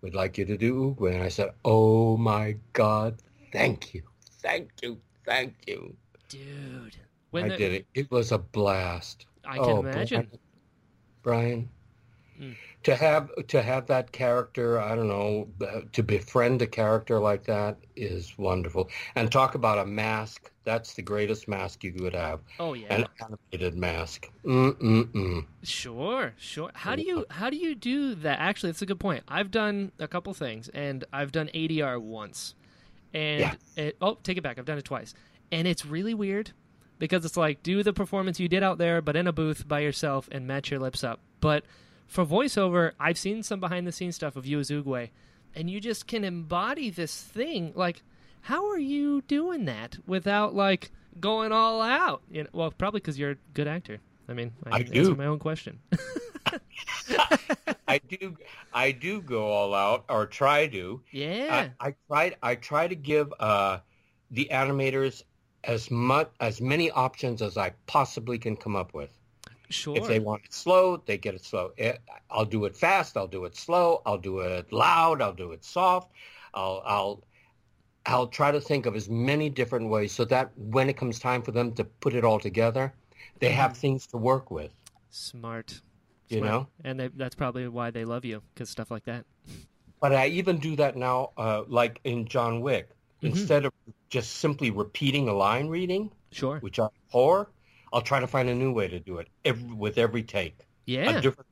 "We'd like you to do Oogway," and I said, "Oh my God, thank you, thank you, thank you." Dude. When I the- did it. It was a blast. I can Oh, imagine. Brian, Brian Mm. To have to have that character i don't know to befriend a character like that is wonderful and talk about a mask that's the greatest mask you could have Oh yeah. an animated mask Mm-mm-mm. Sure, sure. How do you how do you do that? Actually, that's a good point. I've done a couple things, and I've done ADR once, and Yeah. it, oh, take it back. I've done it twice, and it's really weird because it's like do the performance you did out there, but in a booth by yourself, and match your lips up. But for voiceover, I've seen some behind the scenes stuff of you as Oogway, and you just can embody this thing. Like, how are you doing that without like going all out? You know, well, probably because you're a good actor. I mean, I, I can answer do. my own question. i do i do go all out or try to yeah. I, I try I try to give uh, the animators as much as many options as I possibly can come up with. Sure. If they want it slow, they get it slow. Eh, I'll do it fast. I'll do it slow. I'll do it loud. I'll do it soft. I'll I'll I'll try to think of as many different ways so that when it comes time for them to put it all together, they have things to work with. Smart. You Smart. know? and they, that's probably why they love you because stuff like that. But I even do that now, uh, like in John Wick. Mhm. Instead of just simply repeating a line reading, Sure. which I abhor, I'll try to find a new way to do it every, with every take. Yeah. Different,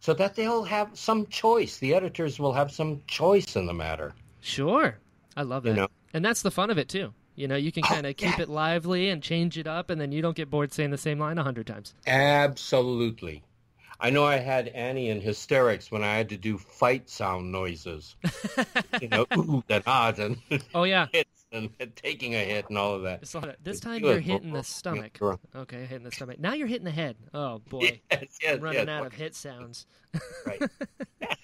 so that they'll have some choice. The editors will have some choice in the matter. Sure. I love that. You know? And that's the fun of it too. You know, you can Oh, kind of keep yeah. it lively and change it up, and then you don't get bored saying the same line a hundred times. Absolutely. I know I had Annie in hysterics when I had to do fight sound noises. you know, ooh and ahs and Oh yeah. and taking a hit and all of that. Just love it. This time you're hitting the stomach. Okay, hitting the stomach. Now you're hitting the head. Oh boy, Yes, yes, I'm running yes. out of hit sounds. Right.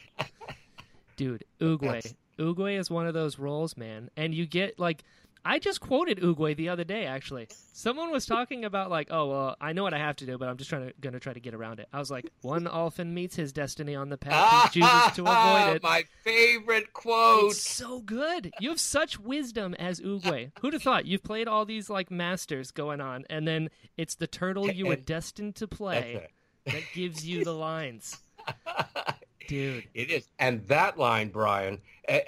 Dude. That's- Oogway is one of those roles, man. And you get like I just quoted Oogway the other day actually. Someone was talking about like, "Oh, well, I know what I have to do, but I'm just trying to going to try to get around it." I was like, "One often meets his destiny on the path he chooses to avoid it." My favorite quote. It's so good. You have such wisdom as Oogway. Who'd have thought? You've played all these like masters going on, and then it's the turtle you were destined to play that gives you the lines. Dude. It is. And that line, Brian,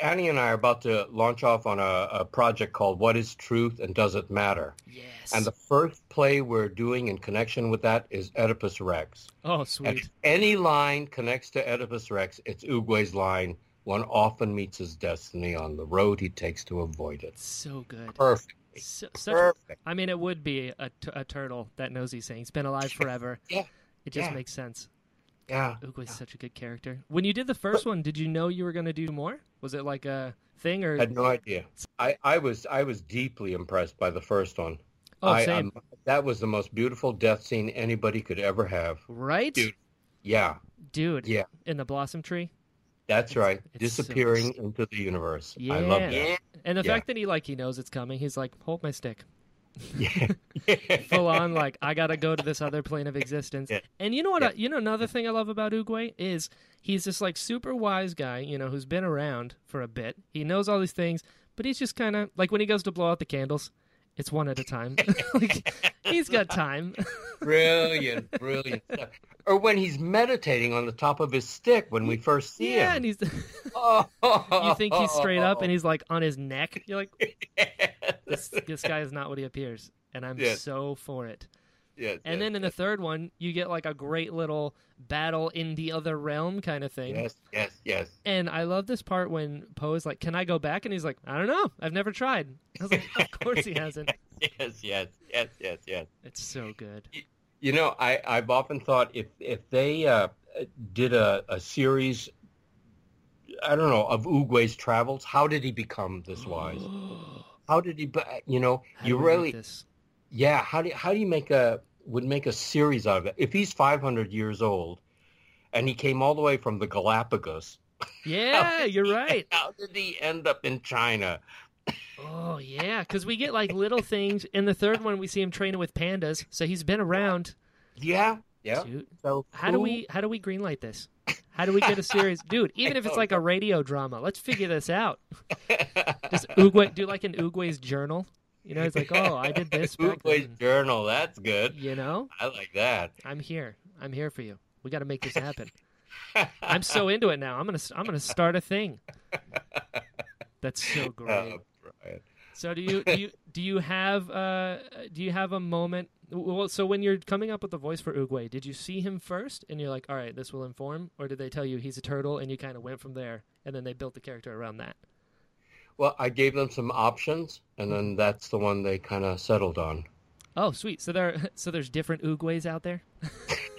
Annie and I are about to launch off on a, a project called What is Truth and Does It Matter? Yes. And the first play we're doing in connection with that is Oedipus Rex. oh, sweet. if any line connects to Oedipus Rex, it's Oogway's line, one often meets his destiny on the road he takes to avoid it. So good. Perfect. So, Perfect. I mean, it would be a, t- a turtle that knows these things. Been alive forever. Yeah. It just Yeah. makes sense. Yeah. Oogway's such a good character. When you did the first one, did you know you were going to do more? Was it like a thing or? I had no idea. I, I was I was deeply impressed by the first one. oh, I, same. um, that was the most beautiful death scene anybody could ever have. right? Dude. Yeah, Dude. Yeah. In the blossom tree. that's It's- right. it's so- Disappearing into the universe. Yeah. I love that. And the Yeah. fact that he like he knows it's coming, he's like, hold my stick. Yeah. Full on, like I gotta go to this other plane of existence. Yeah. And you know what? Yeah. I, you know another thing I love about Oogway is he's this like super wise guy, you know, who's been around for a bit. He knows all these things, but he's just kind of like when he goes to blow out the candles, it's one at a time. like he's got time. brilliant, brilliant stuff. Or when he's meditating on the top of his stick when we first see yeah, him. and he's Oh, you think he's straight up and he's like on his neck. You're like, this this guy is not what he appears, and I'm Yes. so for it. Yes, And then in the third one, you get like a great little battle in the other realm kind of thing. yes, yes, yes. And I love this part when Po is like, "Can I go back?" And he's like, "I don't know. I've never tried." I was like, "Of course he hasn't." Yes, yes, yes, yes, yes. It's so good. You know, I, I've often thought if if they uh, did a, a series, I don't know, of Oogway's travels, how did he become this wise? How did he? You know, How you do we make really, yeah. How do you, how do you make a would make a series out of it? If he's 500 years old, and he came all the way from the Galapagos, Yeah, you're right. how did he end up in China? Oh yeah, because we get like little things. In the third one, we see him training with pandas, so he's been around. Yeah, yeah. Dude, So how do we how do we greenlight this? How do we get a series, dude? Even if it's like a radio drama, let's figure this out. Does Oogway do like an Oogway's journal? You know, it's like, oh, I did this back then. journal? That's good. You know, I like that. I'm here. I'm here for you. We got to make this happen. I'm so into it now. I'm gonna I'm gonna start a thing. That's so great. Uh, Brian. So do you do you do you have uh do you have a moment? Well, so when you're coming up with the voice for Oogway, did you see him first and you're like, all right, this will inform, or did they tell you he's a turtle and you kind of went from there and then they built the character around that? Well, I gave them some options, and then that's the one they kind of settled on. Oh, sweet. So there so there's different Oogways out there.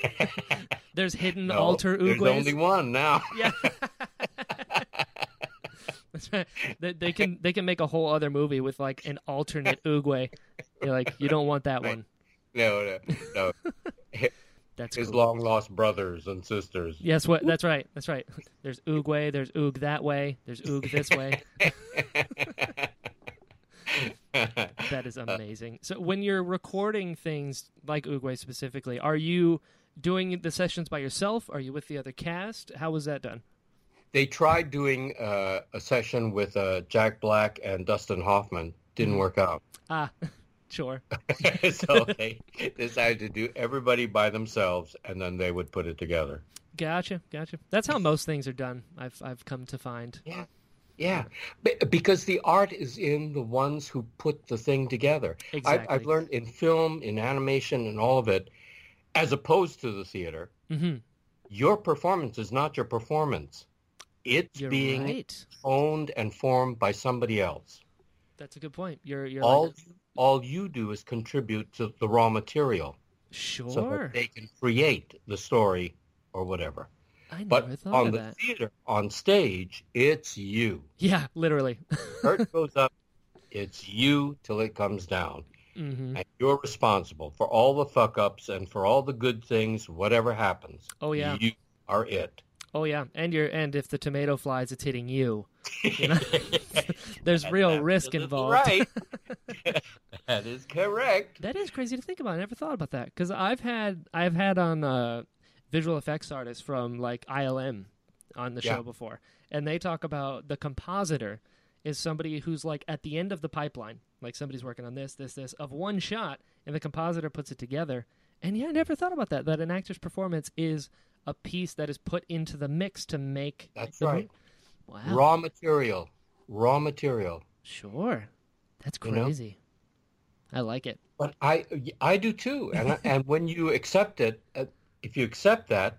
there's hidden No, alter there's Oogways. only one now. Yeah. That's right. They, they can they can make a whole other movie with like an alternate Oogway. You're like, you don't want that one. no, no, no. That's His cool. long lost brothers and sisters. Yes, what? That's right. That's right. There's Oogway. There's Oog that way. There's Oog this way. That is amazing. So when you're recording things like Oogway specifically, are you doing the sessions by yourself? Are you with the other cast? How was that done? they tried doing uh, a session with uh, Jack Black and Dustin Hoffman. Didn't work out. Ah, sure. so they decided to do everybody by themselves, and then they would put it together. Gotcha, gotcha. That's how most things are done. I've I've come to find. Yeah. Yeah, because the art is in the ones who put the thing together. Exactly. I've, I've learned in film, in animation, and all of it, as opposed to the theater, hmm your performance is not your performance. It's You're being right. owned and formed by somebody else. That's a good point. You're you're All like, all you do is contribute to the raw material sure. so that they can create the story or whatever. I never But thought on of the that. theater, on stage, it's you. Yeah, literally. Curtain goes up, it's you till it comes down. hmm And you're responsible for all the fuck ups and for all the good things, whatever happens. Oh yeah. You are it. Oh yeah. And you're and if the tomato flies, it's hitting you. You know? There's real risk involved. Right. that is correct. That is crazy to think about. I never thought about that because I've had I've had on uh, visual effects artists from like ILM on the Yeah. show before, and they talk about the compositor is somebody who's like at the end of the pipeline, like somebody's working on this, this, this of one shot, and the compositor puts it together. And yeah, I never thought about that. That an actor's performance is a piece that is put into the mix to make. That's right. Wow. Raw material. Raw material. Sure. That's You know? crazy. I like it. But I, I do too. And and when you accept it, uh, if you accept that,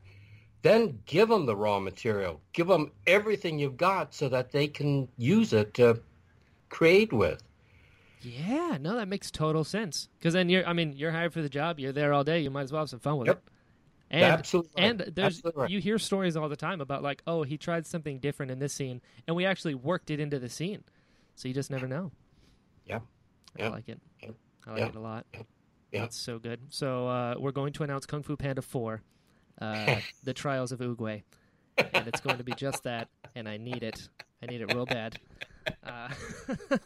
then give them the raw material. Give them everything you've got so that they can use it to create with. Yeah, no, that makes total sense. Because then you're, I mean, you're hired for the job. You're there all day. You might as well have some fun with Yep. it. And Absolutely right. and there's Absolutely right. you hear stories all the time about like, oh, he tried something different in this scene, and we actually worked it into the scene. So you just never know. Yeah. I like it. Yeah. I like Yeah. it a lot. Yeah. That's so good. So uh, we're going to announce Kung Fu Panda Four, uh, the Trials of Oogway, and it's going to be just that. And I need it. I need it real bad. Uh,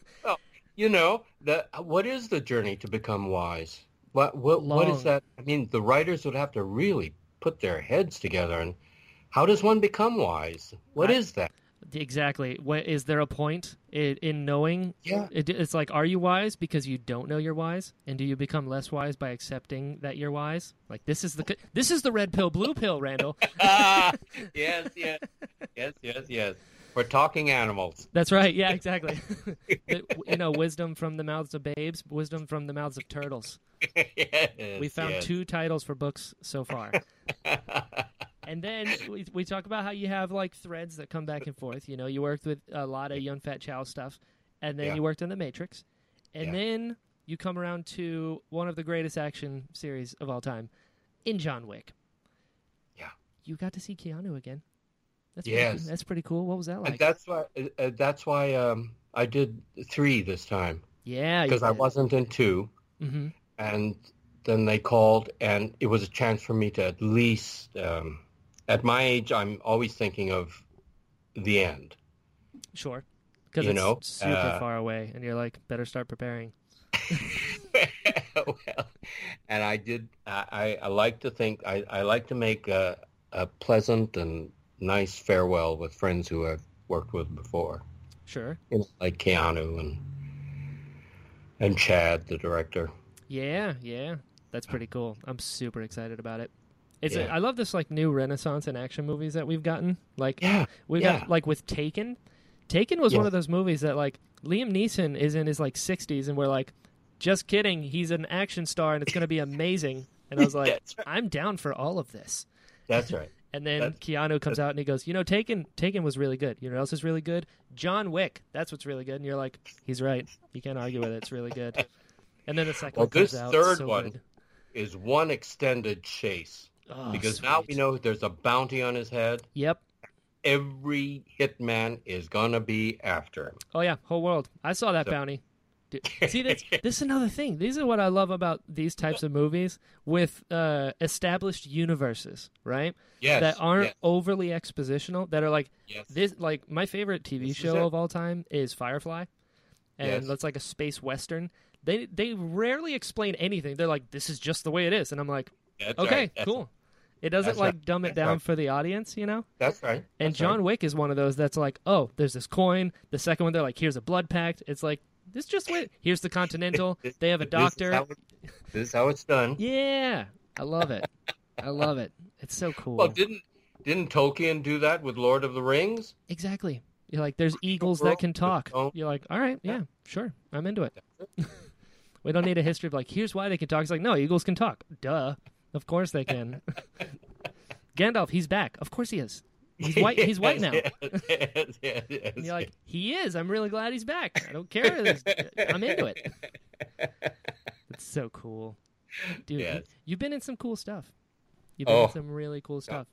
You know, the, what is the journey to become wise? What what what Long. is that? I mean, the writers would have to really put their heads together. And how does one become wise? What I- is that? Exactly. What is there a point in, in knowing? Yeah. It, it's like, are you wise because you don't know you're wise, and do you become less wise by accepting that you're wise? Like this is the this is the red pill, blue pill, Randall. ah, yes, yes, yes, yes, yes. We're talking animals. That's right. Yeah, exactly. You know, wisdom from the mouths of babes, wisdom from the mouths of turtles. yes, We found yes. two titles for books so far. And then we, we talk about how you have like threads that come back and forth. You know, you worked with a lot of Yun Fat Chow stuff, and then Yeah. you worked on The Matrix, and Yeah. then you come around to one of the greatest action series of all time, in John Wick. Yeah. You got to see Keanu again. That's Yes. Pretty, that's pretty cool. What was that And like? that's why. Uh, uh, that's why um, I did three this time yeah, because I wasn't in two, hmm and then they called, and it was a chance for me to at least. Um, at my age, I'm always thinking of the end. Sure. Because You it's know, super uh, far away, and you're like, better start preparing. well, and I did. I, I, I like to think. I, I like to make a, a pleasant and nice farewell with friends who I've worked with before, Sure. you know, like Keanu and and Chad, the director. Yeah, yeah. That's pretty cool. I'm super excited about it. It's Yeah. I love this like new renaissance in action movies that we've gotten. Like Yeah. we yeah. got like with Taken. Taken was one of those movies that like Liam Neeson is in his like 60s and we're like just kidding, he's an action star and it's going to be amazing. And I was like right. I'm down for all of this. That's right. And then That's- Keanu comes out and he goes, "You know, Taken Taken was really good. You know, what else is really good? John Wick. That's what's really good." And you're like, "He's right. You can't argue with it. It's really good." And then the second Well, one comes this out. third so one good. Is one extended chase Oh, because now we know there's a bounty on his head. Yep. Every hitman is gonna be after him. Oh yeah, whole world. I saw that So- bounty. Dude, see, that's, this is another thing. These are what I love about these types of movies with uh, established universes, right? Yes. that aren't yes, overly expositional. That are like yes. this. Like my favorite TV This show of all time is Firefly, and Yes. that's like a space western. They they rarely explain anything. They're like, "This is just the way it is," and I'm like, That's "Okay, right. Cool." It doesn't That's like right. dumb it That's down right. for the audience, you know. That's right. And John right. Wick is one of those that's like, oh, there's this coin. The second one, they're like, here's a blood pact. It's like, this just wait. Here's the Continental. They have a this is doctor. how it- This is how it's done. Yeah, I love it. I love it. It's so cool. Well, didn't didn't Tolkien do that with Lord of the Rings? exactly. You're like, there's eagles that can talk. You're like, all right, yeah, sure, I'm into it. we don't need a history of like, here's why they can talk. It's like, no, eagles can talk. Duh. Of course they can. Gandalf, he's back. Of course he is. He's white. He's white now. Yes, yes, yes. You're like, he is. I'm really glad he's back. I don't care. This- I'm into it. It's so cool, dude. You, have been in some cool stuff. You've been Oh. in some really cool stuff.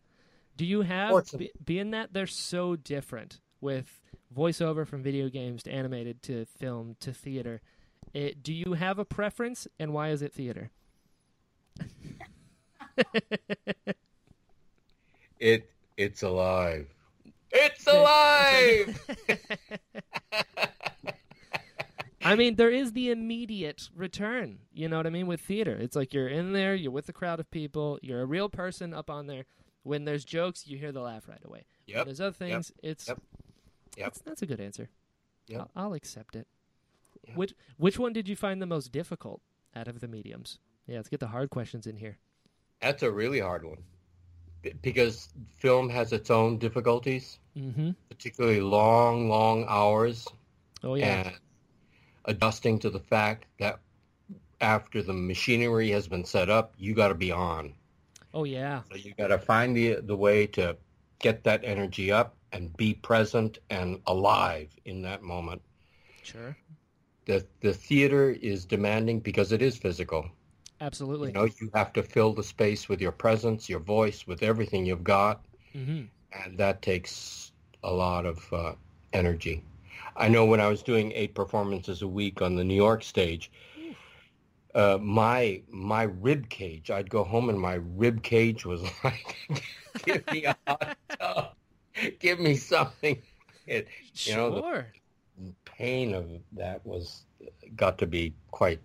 Do you have Fortunate. be, being that they're so different with voiceover from video games to animated to film to theater? It, do you have a preference, and why is it theater? It it's alive. It's alive. I mean, there is the immediate return. You know what I mean? With theater, it's like you're in there, you're with a crowd of people, you're a real person up on there. When there's jokes, you hear the laugh right away. When there's other things, it's, Yep. Yep. it's that's a good answer. Yep. I'll, I'll accept it. Yep. Which which one did you find the most difficult out of the mediums? Yeah, let's get the hard questions in here. That's a really hard one B- because film has its own difficulties, Mm-hmm. particularly long, long hours, Oh yeah. and adjusting to the fact that after the machinery has been set up, you got to be on. Oh yeah. So you got to find the the way to get that energy up and be present and alive in that moment. Sure. The the theater is demanding because it is physical. Absolutely. You know, you have to fill the space with your presence, your voice, with everything you've got, mm-hmm. and that takes a lot of uh, energy. I know when I was doing eight performances a week on the New York stage, uh, my my rib cage. I'd go home and my rib cage was like, "Give me a hot tub, give me something." It, you know, the pain of that was got to be quite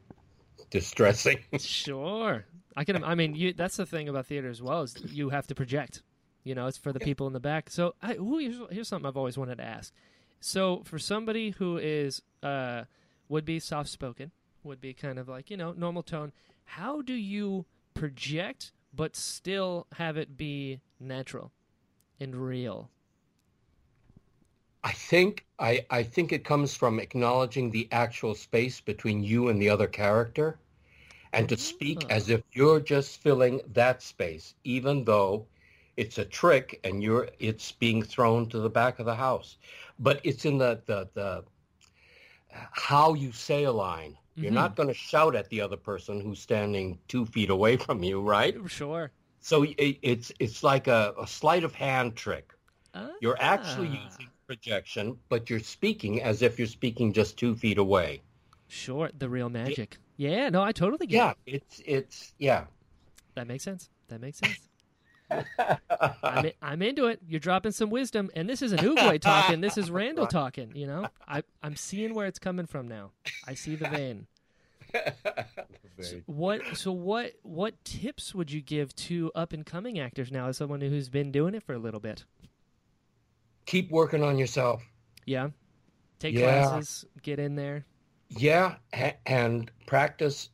distressing. Sure. I can. I mean, you. That's the thing about theater as well is you have to project. You know, it's for the people in the back. So, I, ooh, here's, here's something I've always wanted to ask. So, for somebody who is uh, would be soft spoken, would be kind of like you know normal tone. How do you project but still have it be natural and real? I think I, I think it comes from acknowledging the actual space between you and the other character and to speak Ah. as if you're just filling that space, even though it's a trick and you're it's being thrown to the back of the house. But it's in the the, the how you say a line. You're Mhm. not going to shout at the other person who's standing two feet away from you, right? Sure. So it, it's it's like a, a sleight of hand trick. You're actually Ah. using projection, but you're speaking as if you're speaking just two feet away. Sure, the real magic. Yeah, no, I totally get Yeah, it. it's it's yeah. That makes sense. That makes sense. I'm, in, I'm into it. You're dropping some wisdom, and this isn't Oogway talking. This is Randall talking. You know, I I'm seeing where it's coming from now. I see the vein. Very- What? So what? What tips would you give to up and coming actors now, as someone who's been doing it for a little bit? Keep working on yourself. Yeah, take Yeah. classes, get in there. Yeah, and practice.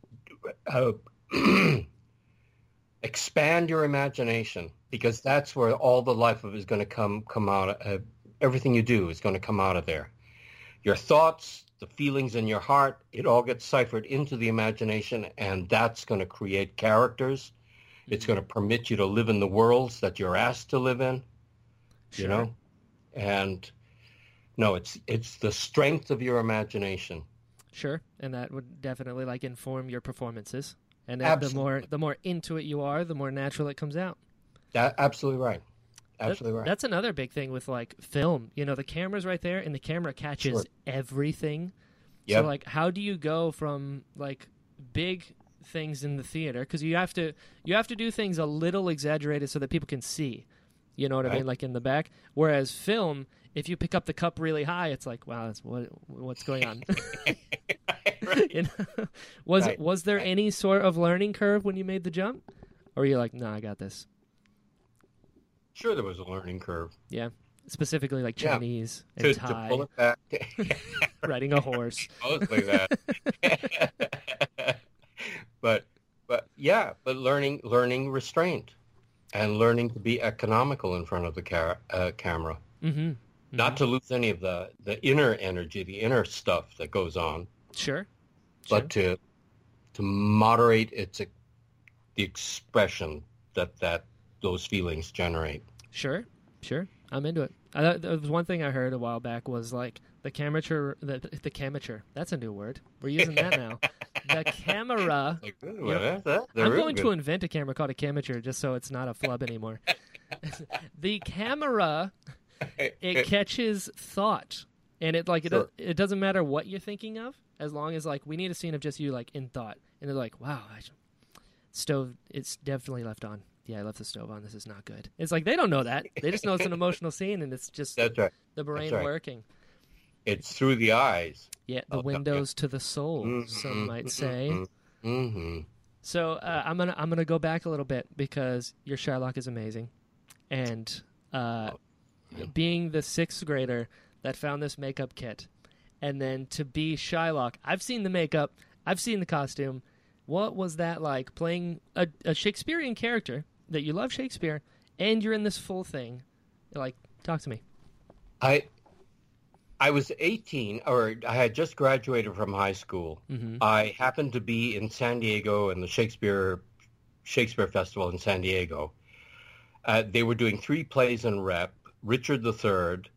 Uh, expand your imagination because that's where all the life of is going to come come out. Uh, everything you do is going to come out of there. Your thoughts, the feelings in your heart, it all gets ciphered into the imagination, and that's going to create characters. It's going to permit you to live in the worlds that you're asked to live in. Sure. You know, and no, it's it's the strength of your imagination. Sure, and that would definitely like inform your performances. And the more the more into it you are, the more natural it comes out. That absolutely right. That- Absolutely right. That's another big thing with like film. You know, the camera's right there, and the camera catches Sure. everything. Yep. So like, how do you go from like big things in the theater because you have to you have to do things a little exaggerated so that people can see. You know what I mean, like in the back. Whereas film, if you pick up the cup really high, it's like, wow, that's what what's going on. you know? Was Right. was there any sort of learning curve when you made the jump, or were you like, no, I got this? Sure, there was a learning curve. Yeah, specifically like Yeah. Chinese and To, to Thai, pull it back, riding a horse. mostly that. but but yeah, but learning learning restraint and learning to be economical in front of the ca- uh, camera, Mm-hmm. not to lose any of the the inner energy, the inner stuff that goes on, Sure. but to to moderate its the expression that that those feelings generate. Sure, sure. I'm into it. I, was one thing I heard a while back was like the camature, the the camature. That's a new word. We're using that now. The camera. Like, ooh, Yep. that's- that's I'm going to invent a camera called a camature just so it's not a flub anymore. the camera it catches thought, and it like it Sure. it doesn't matter what you're thinking of as long as like we need a scene of just you like in thought, and they're like, wow, I, stove it's definitely left on. Yeah, I left the stove on. This is not good. It's like they don't know that. They just know it's an emotional scene, and it's just That's right. the brain right. working. It's through the eyes. Yeah, the Oh, yeah. windows to the soul, some might say. hmm So uh, I'm gonna I'm gonna go back a little bit because your Shylock is amazing, and uh, yeah. being the sixth grader that found this makeup kit, and then to be Shylock. I've seen the makeup, I've seen the costume. What was that like playing a, a Shakespearean character that you love Shakespeare, and you're in this full thing? Like, talk to me. I I was 18, or I had just graduated from high school. hmm I happened to be in San Diego in the Shakespeare Shakespeare Festival in San Diego. Uh, they were doing three plays in rep: Richard III,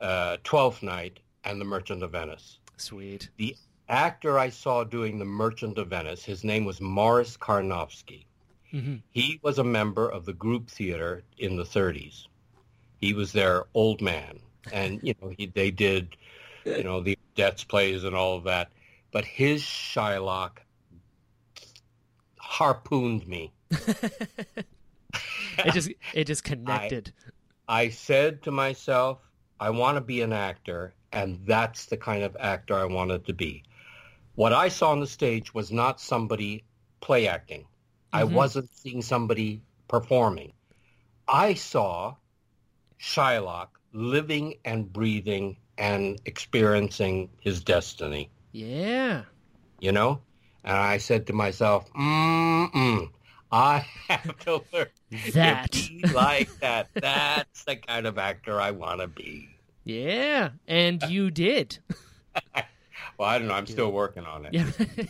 uh, Twelfth Night, and The Merchant of Venice. Sweet. The actor I saw doing The Merchant of Venice, his name was Morris Carnovsky. hmm He was a member of the group theater in the 30s. He was their old man, and you know he, they did, you know, the Odets plays and all of that. But his Shylock harpooned me. It just it just connected. I said to myself, I want to be an actor, and that's the kind of actor I wanted to be. What I saw on the stage was not somebody play acting. I Mhm. wasn't seeing somebody performing. I saw Shylock living and breathing and experiencing his destiny, yeah. you know? And I said to myself, mm-mm, I have to learn That. to be like that. That's the kind of actor I want to be. Yeah, and you did. Well, I don't know. I'm still working on it.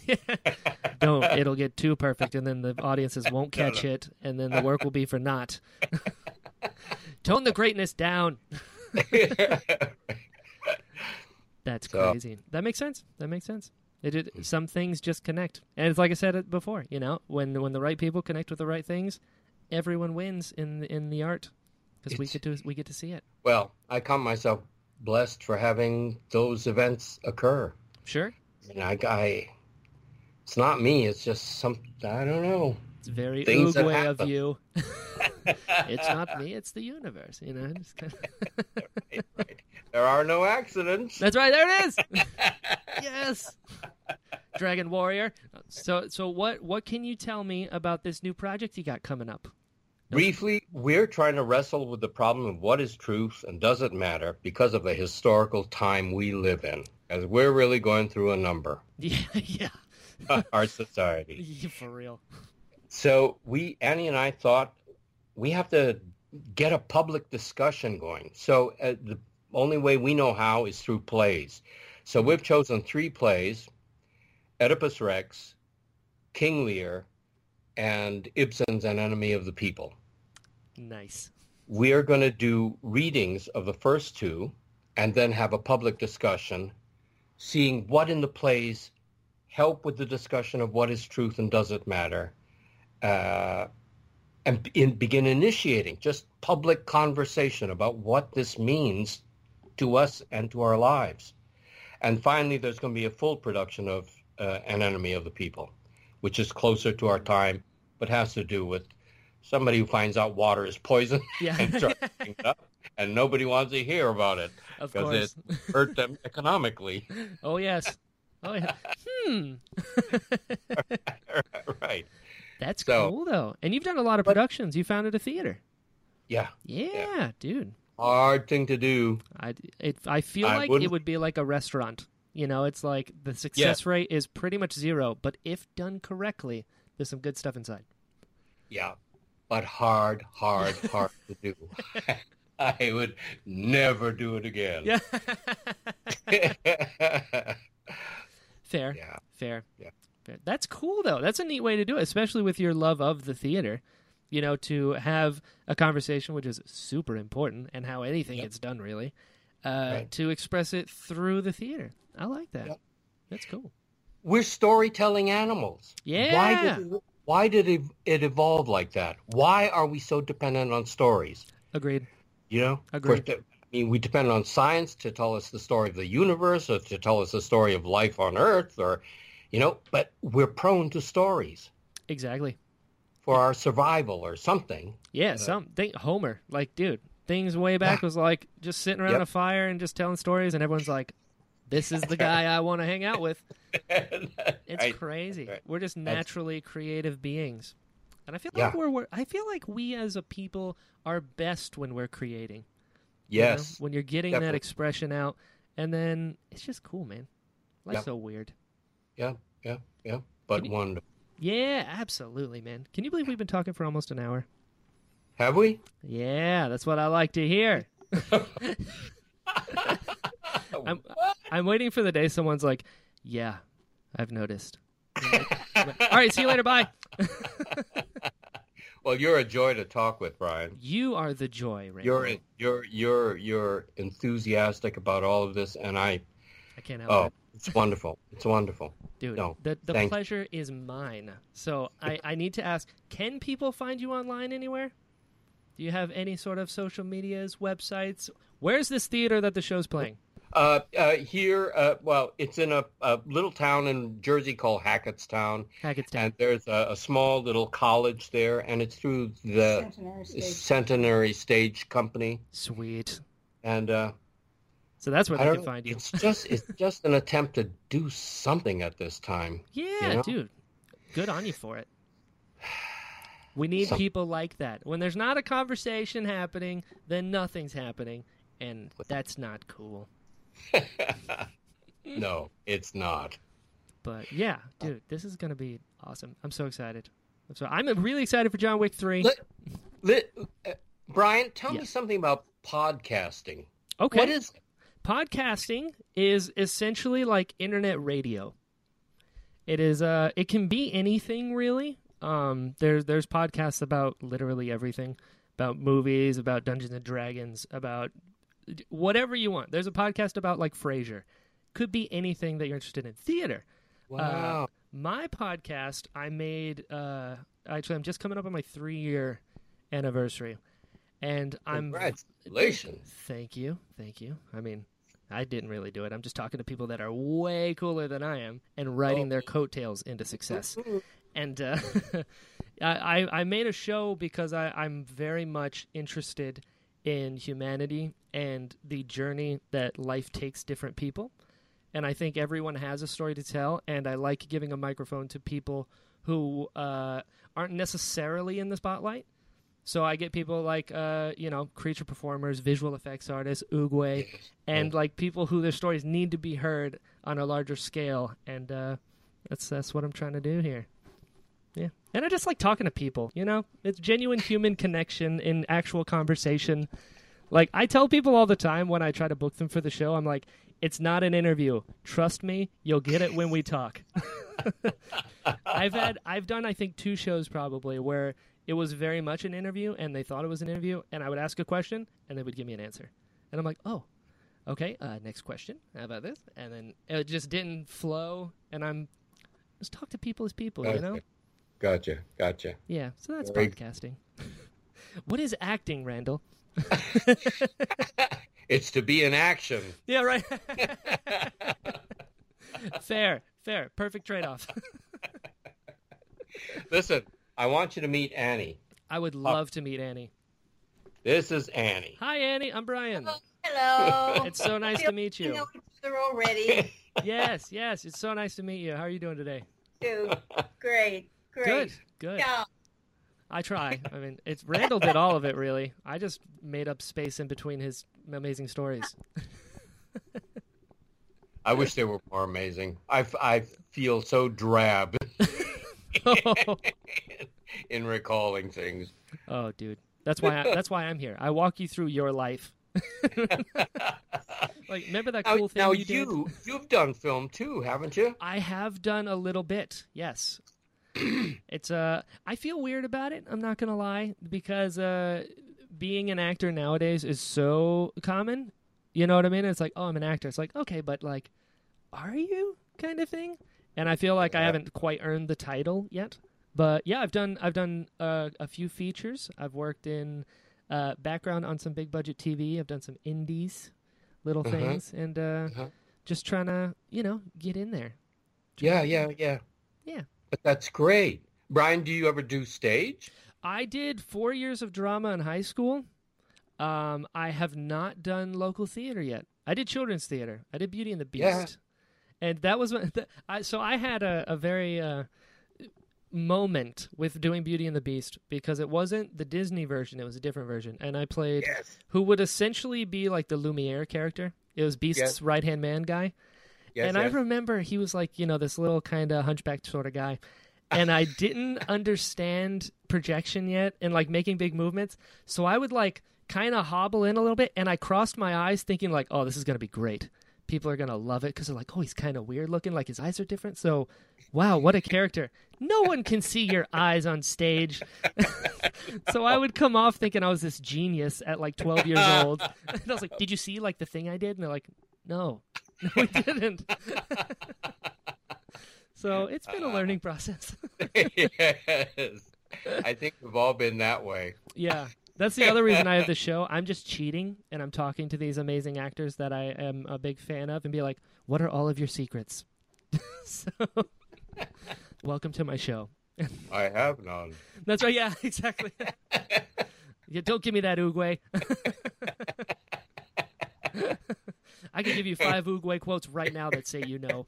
Yeah. Don't. It'll get too perfect, and then the audiences won't catch it, and then the work will be for naught. Tone the greatness down. That's So- crazy. That makes sense. That makes sense. It, it some things just connect, and it's like I said it before. You know, when when the right people connect with the right things, everyone wins in the, in the art because we get to we get to see it. well, I count myself blessed for having those events occur. Sure, And I, I it's not me. It's just some. I don't know. It's very Things Oogway of you. it's not me. It's the universe. You know. Kind of... Right, right. There are no accidents. That's right. There it is. yes. Dragon Warrior. So so what what can you tell me about this new project you got coming up? Briefly, we're trying to wrestle with the problem of what is truth and does it matter because of the historical time we live in, as we're really going through a number, Yeah, yeah. Uh, our society. Yeah, For real. So we, Annie and I thought we have to get a public discussion going. So uh, the only way we know how is through plays. So we've chosen three plays, Oedipus Rex, King Lear, and Ibsen's An Enemy of the People. Nice. We are going to do readings of the first two and then have a public discussion, seeing what in the plays help with the discussion of what is truth and does it matter, uh, and in, begin initiating just public conversation about what this means to us and to our lives. And finally, there's going to be a full production of uh, An Enemy of the People, which is closer to our time, but has to do with somebody who finds out water is poison Yeah. and tries to clean it up, and nobody wants to hear about it because it hurt them economically. oh yes. Oh yeah. Hmm. right. That's So- cool though. And you've done a lot of But- productions. You founded a theater. Yeah. Yeah, dude. Hard thing to do. I it, I feel I like it wouldn't- would be like a restaurant. You know, it's like the success rate is pretty much zero, but if done correctly, there's some good stuff inside. Yeah. But hard, hard, hard to do. I would never do it again. Yeah. Yeah. Fair. yeah. Fair. Yeah. That's cool though. That's a neat way to do it, especially with your love of the theater. You know, to have a conversation, which is super important, and how anything Yep. gets done, really, uh, Right. to express it through the theater. I like that. Yep. That's cool. We're storytelling animals. Why Yeah. did it, why did it, it evolve like that? Why are we so dependent on stories? Agreed. You know, Agreed. For- I mean, we depend on science to tell us the story of the universe, or to tell us the story of life on Earth, or, you know, but we're prone to stories Exactly. for our survival or something. Yeah. Some think Homer, like, dude, things way back was like just sitting around Yep. a fire and just telling stories, and everyone's like, "This is the guy I want to hang out with." It's Right. crazy. right. We're just That's- naturally creative beings, and I feel Yeah. like we're, we're. I feel like we as a people are best when we're creating. you know? When you're getting that expression out, and then it's just cool, man. Life's Yeah. so weird. Yeah, yeah, yeah. But you- wonderful. Yeah, absolutely, man. Can you believe we've been talking for almost an hour? Have we? Yeah, that's what I like to hear. I'm, I'm waiting for the day someone's like, "Yeah, I've noticed." Like- All right, see you later. Bye. well, you're a joy to talk with, Brian. You are the joy, right? You're you're you're you're enthusiastic about all of this, and I I can't help oh, it, it's wonderful. It's wonderful. dude. no, the the thank you. pleasure is mine. So I I need to ask: Can people find you online anywhere? Do you have any sort of social medias, websites? Where's this theater that the show's playing? Uh, uh, here, uh, well, it's in a, a little town in Jersey called Hackettstown, Hackettstown. and there's a, a small little college there, and it's through the Centenary Stage. Centenary Stage Company, Sweet. and uh, So that's where I they can find you. it's just it's just an attempt to do something at this time. Yeah, know? dude. Good on you for it. We need Some- people like that. When there's not a conversation happening, then nothing's happening, and that's not cool. no, it's not. But yeah, dude, this is gonna be awesome. I'm so excited. I'm so I'm really excited for John Wick three. Let, let, uh, Brian, tell Yeah. me something about podcasting. Okay, What is podcasting is essentially like internet radio. It is uh it can be anything really. Um there's there's podcasts about literally everything. About movies, about Dungeons and Dragons, about whatever you want. There's a podcast about like Frasier. Could be anything that you're interested in. Theater. wow? My podcast I made uh actually I'm just coming up on my 3 year anniversary. And I'm Congratulations. Thank you. Thank you. I mean, I didn't really do it. I'm just talking to people that are way cooler than I am and riding their coattails into success. And uh, I, I made a show because I, I'm very much interested in humanity and the journey that life takes different people. And I think everyone has a story to tell, and I like giving a microphone to people who uh, aren't necessarily in the spotlight. So I get people like, uh, you know, creature performers, visual effects artists, Oogway, and like people who their stories need to be heard on a larger scale, and uh, that's that's what I'm trying to do here. Yeah, And I just like talking to people, you know? It's genuine human connection in actual conversation. Like I tell people all the time when I try to book them for the show, I'm like, it's not an interview. Trust me, you'll get it when we talk. I've had I've done I think two shows probably where it was very much an interview and they thought it was an interview and I would ask a question and they would give me an answer. And I'm like, "Oh, okay, uh, next question. How about this?" And then it just didn't flow and I'm just talk to people as people, you know? Gotcha. Gotcha. Yeah, so that's Very- podcasting. what is acting, Randall? It's to be in action. Yeah, right. fair, fair, perfect trade-off. Listen, I want you to meet Annie. I would love to meet Annie. This is Annie. Hi, Annie. I'm Brian. Hello. It's so nice to meet We you. know each other already. Yes, yes. It's so nice to meet you. How are you doing today? too. Great. Great. Good, good. Yeah. I try. I mean, it's Randall did all of it really. I just made up space in between his amazing stories. I wish they were more amazing. I, I feel so drab in recalling things. oh, dude. That's why I, that's why I'm here. I walk you through your life. like, remember that Now, cool thing now you did? you you've done film too, haven't you? I have done a little bit. Yes. it's uh I feel weird about it, I'm not going to lie, because uh being an actor nowadays is so common. You know what I mean? It's like, "Oh, I'm an actor." It's like, "Okay, but like are you?" kind of thing. And I feel like I haven't quite earned the title yet. But yeah, I've done I've done uh, a few features. I've worked in uh, background on some big budget TV. I've done some indies, little Uh-huh. things, and uh, Uh-huh. just trying to you know get in there. Yeah, yeah, yeah. Yeah. But that's great. Brian, do you ever do stage? I did four years of drama in high school. Um, I have not done local theater yet. I did children's theater. I did Beauty and the Beast, Yeah. And that was when I. So I had a, a very uh, moment with doing Beauty and the Beast because it wasn't the Disney version; it was a different version, and I played Yes. who would essentially be like the Lumiere character. It was Beast's Yes. right hand man guy. Yes, and I remember he was like, you know, this little kind of hunchback sort of guy. And I didn't understand projection yet and like making big movements. So I would like kind of hobble in a little bit and I crossed my eyes thinking like, oh, this is going to be great. People are going to love it because they're like, oh, he's kind of weird looking. Like his eyes are different. So, wow, what a character. No one can see your eyes on stage. so I would come off thinking I was this genius at like 12 years old. And I was like, did you see like the thing I did? And they're like, no, no, we didn't. so it's been a ah. learning process. yes. I think we've all been that way. yeah. That's the other reason I have the show. I'm just cheating and I'm talking to these amazing actors that I am a big fan of and be like, what are all of your secrets? so, welcome to my show. I have none. That's right. Yeah, exactly. yeah, don't give me that Oogway. I can give you five Oogway quotes right now that say you know.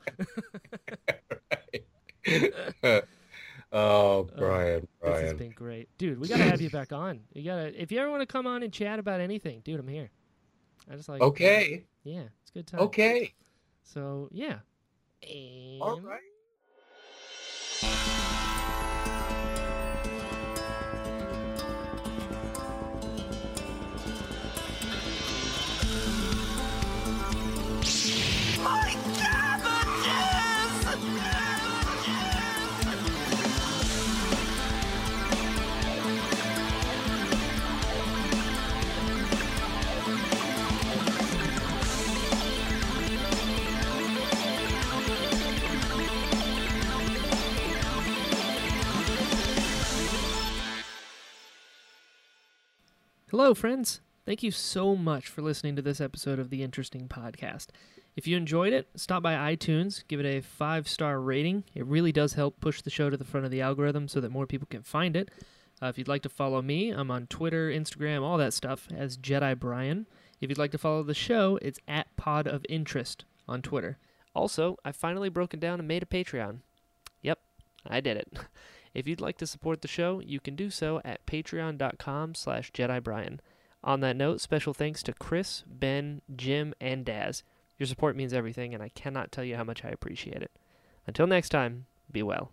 Oh, oh, Brian, This has been great, dude. We gotta have you back on. You gotta. If you ever want to come on and chat about anything, dude, I'm here. I just like. Okay, Yeah, it's a good time. okay. So yeah. All And- right. Hello, friends. Thank you so much for listening to this episode of the Interesting Podcast. If you enjoyed it, stop by iTunes, give it a five star rating. It really does help push the show to the front of the algorithm so that more people can find it. Uh, if you'd like to follow me, I'm on Twitter, Instagram, all that stuff as Jedi Brian. If you'd like to follow the show, it's at Pod of Interest on Twitter. Also, I've finally broken down and made a Patreon. Yep, I did it. If you'd like to support the show, you can do so at patreon.com slash JediBrian. On that note, special thanks to Chris, Ben, Jim, and Daz. Your support means everything, and I cannot tell you how much I appreciate it. Until next time, be well.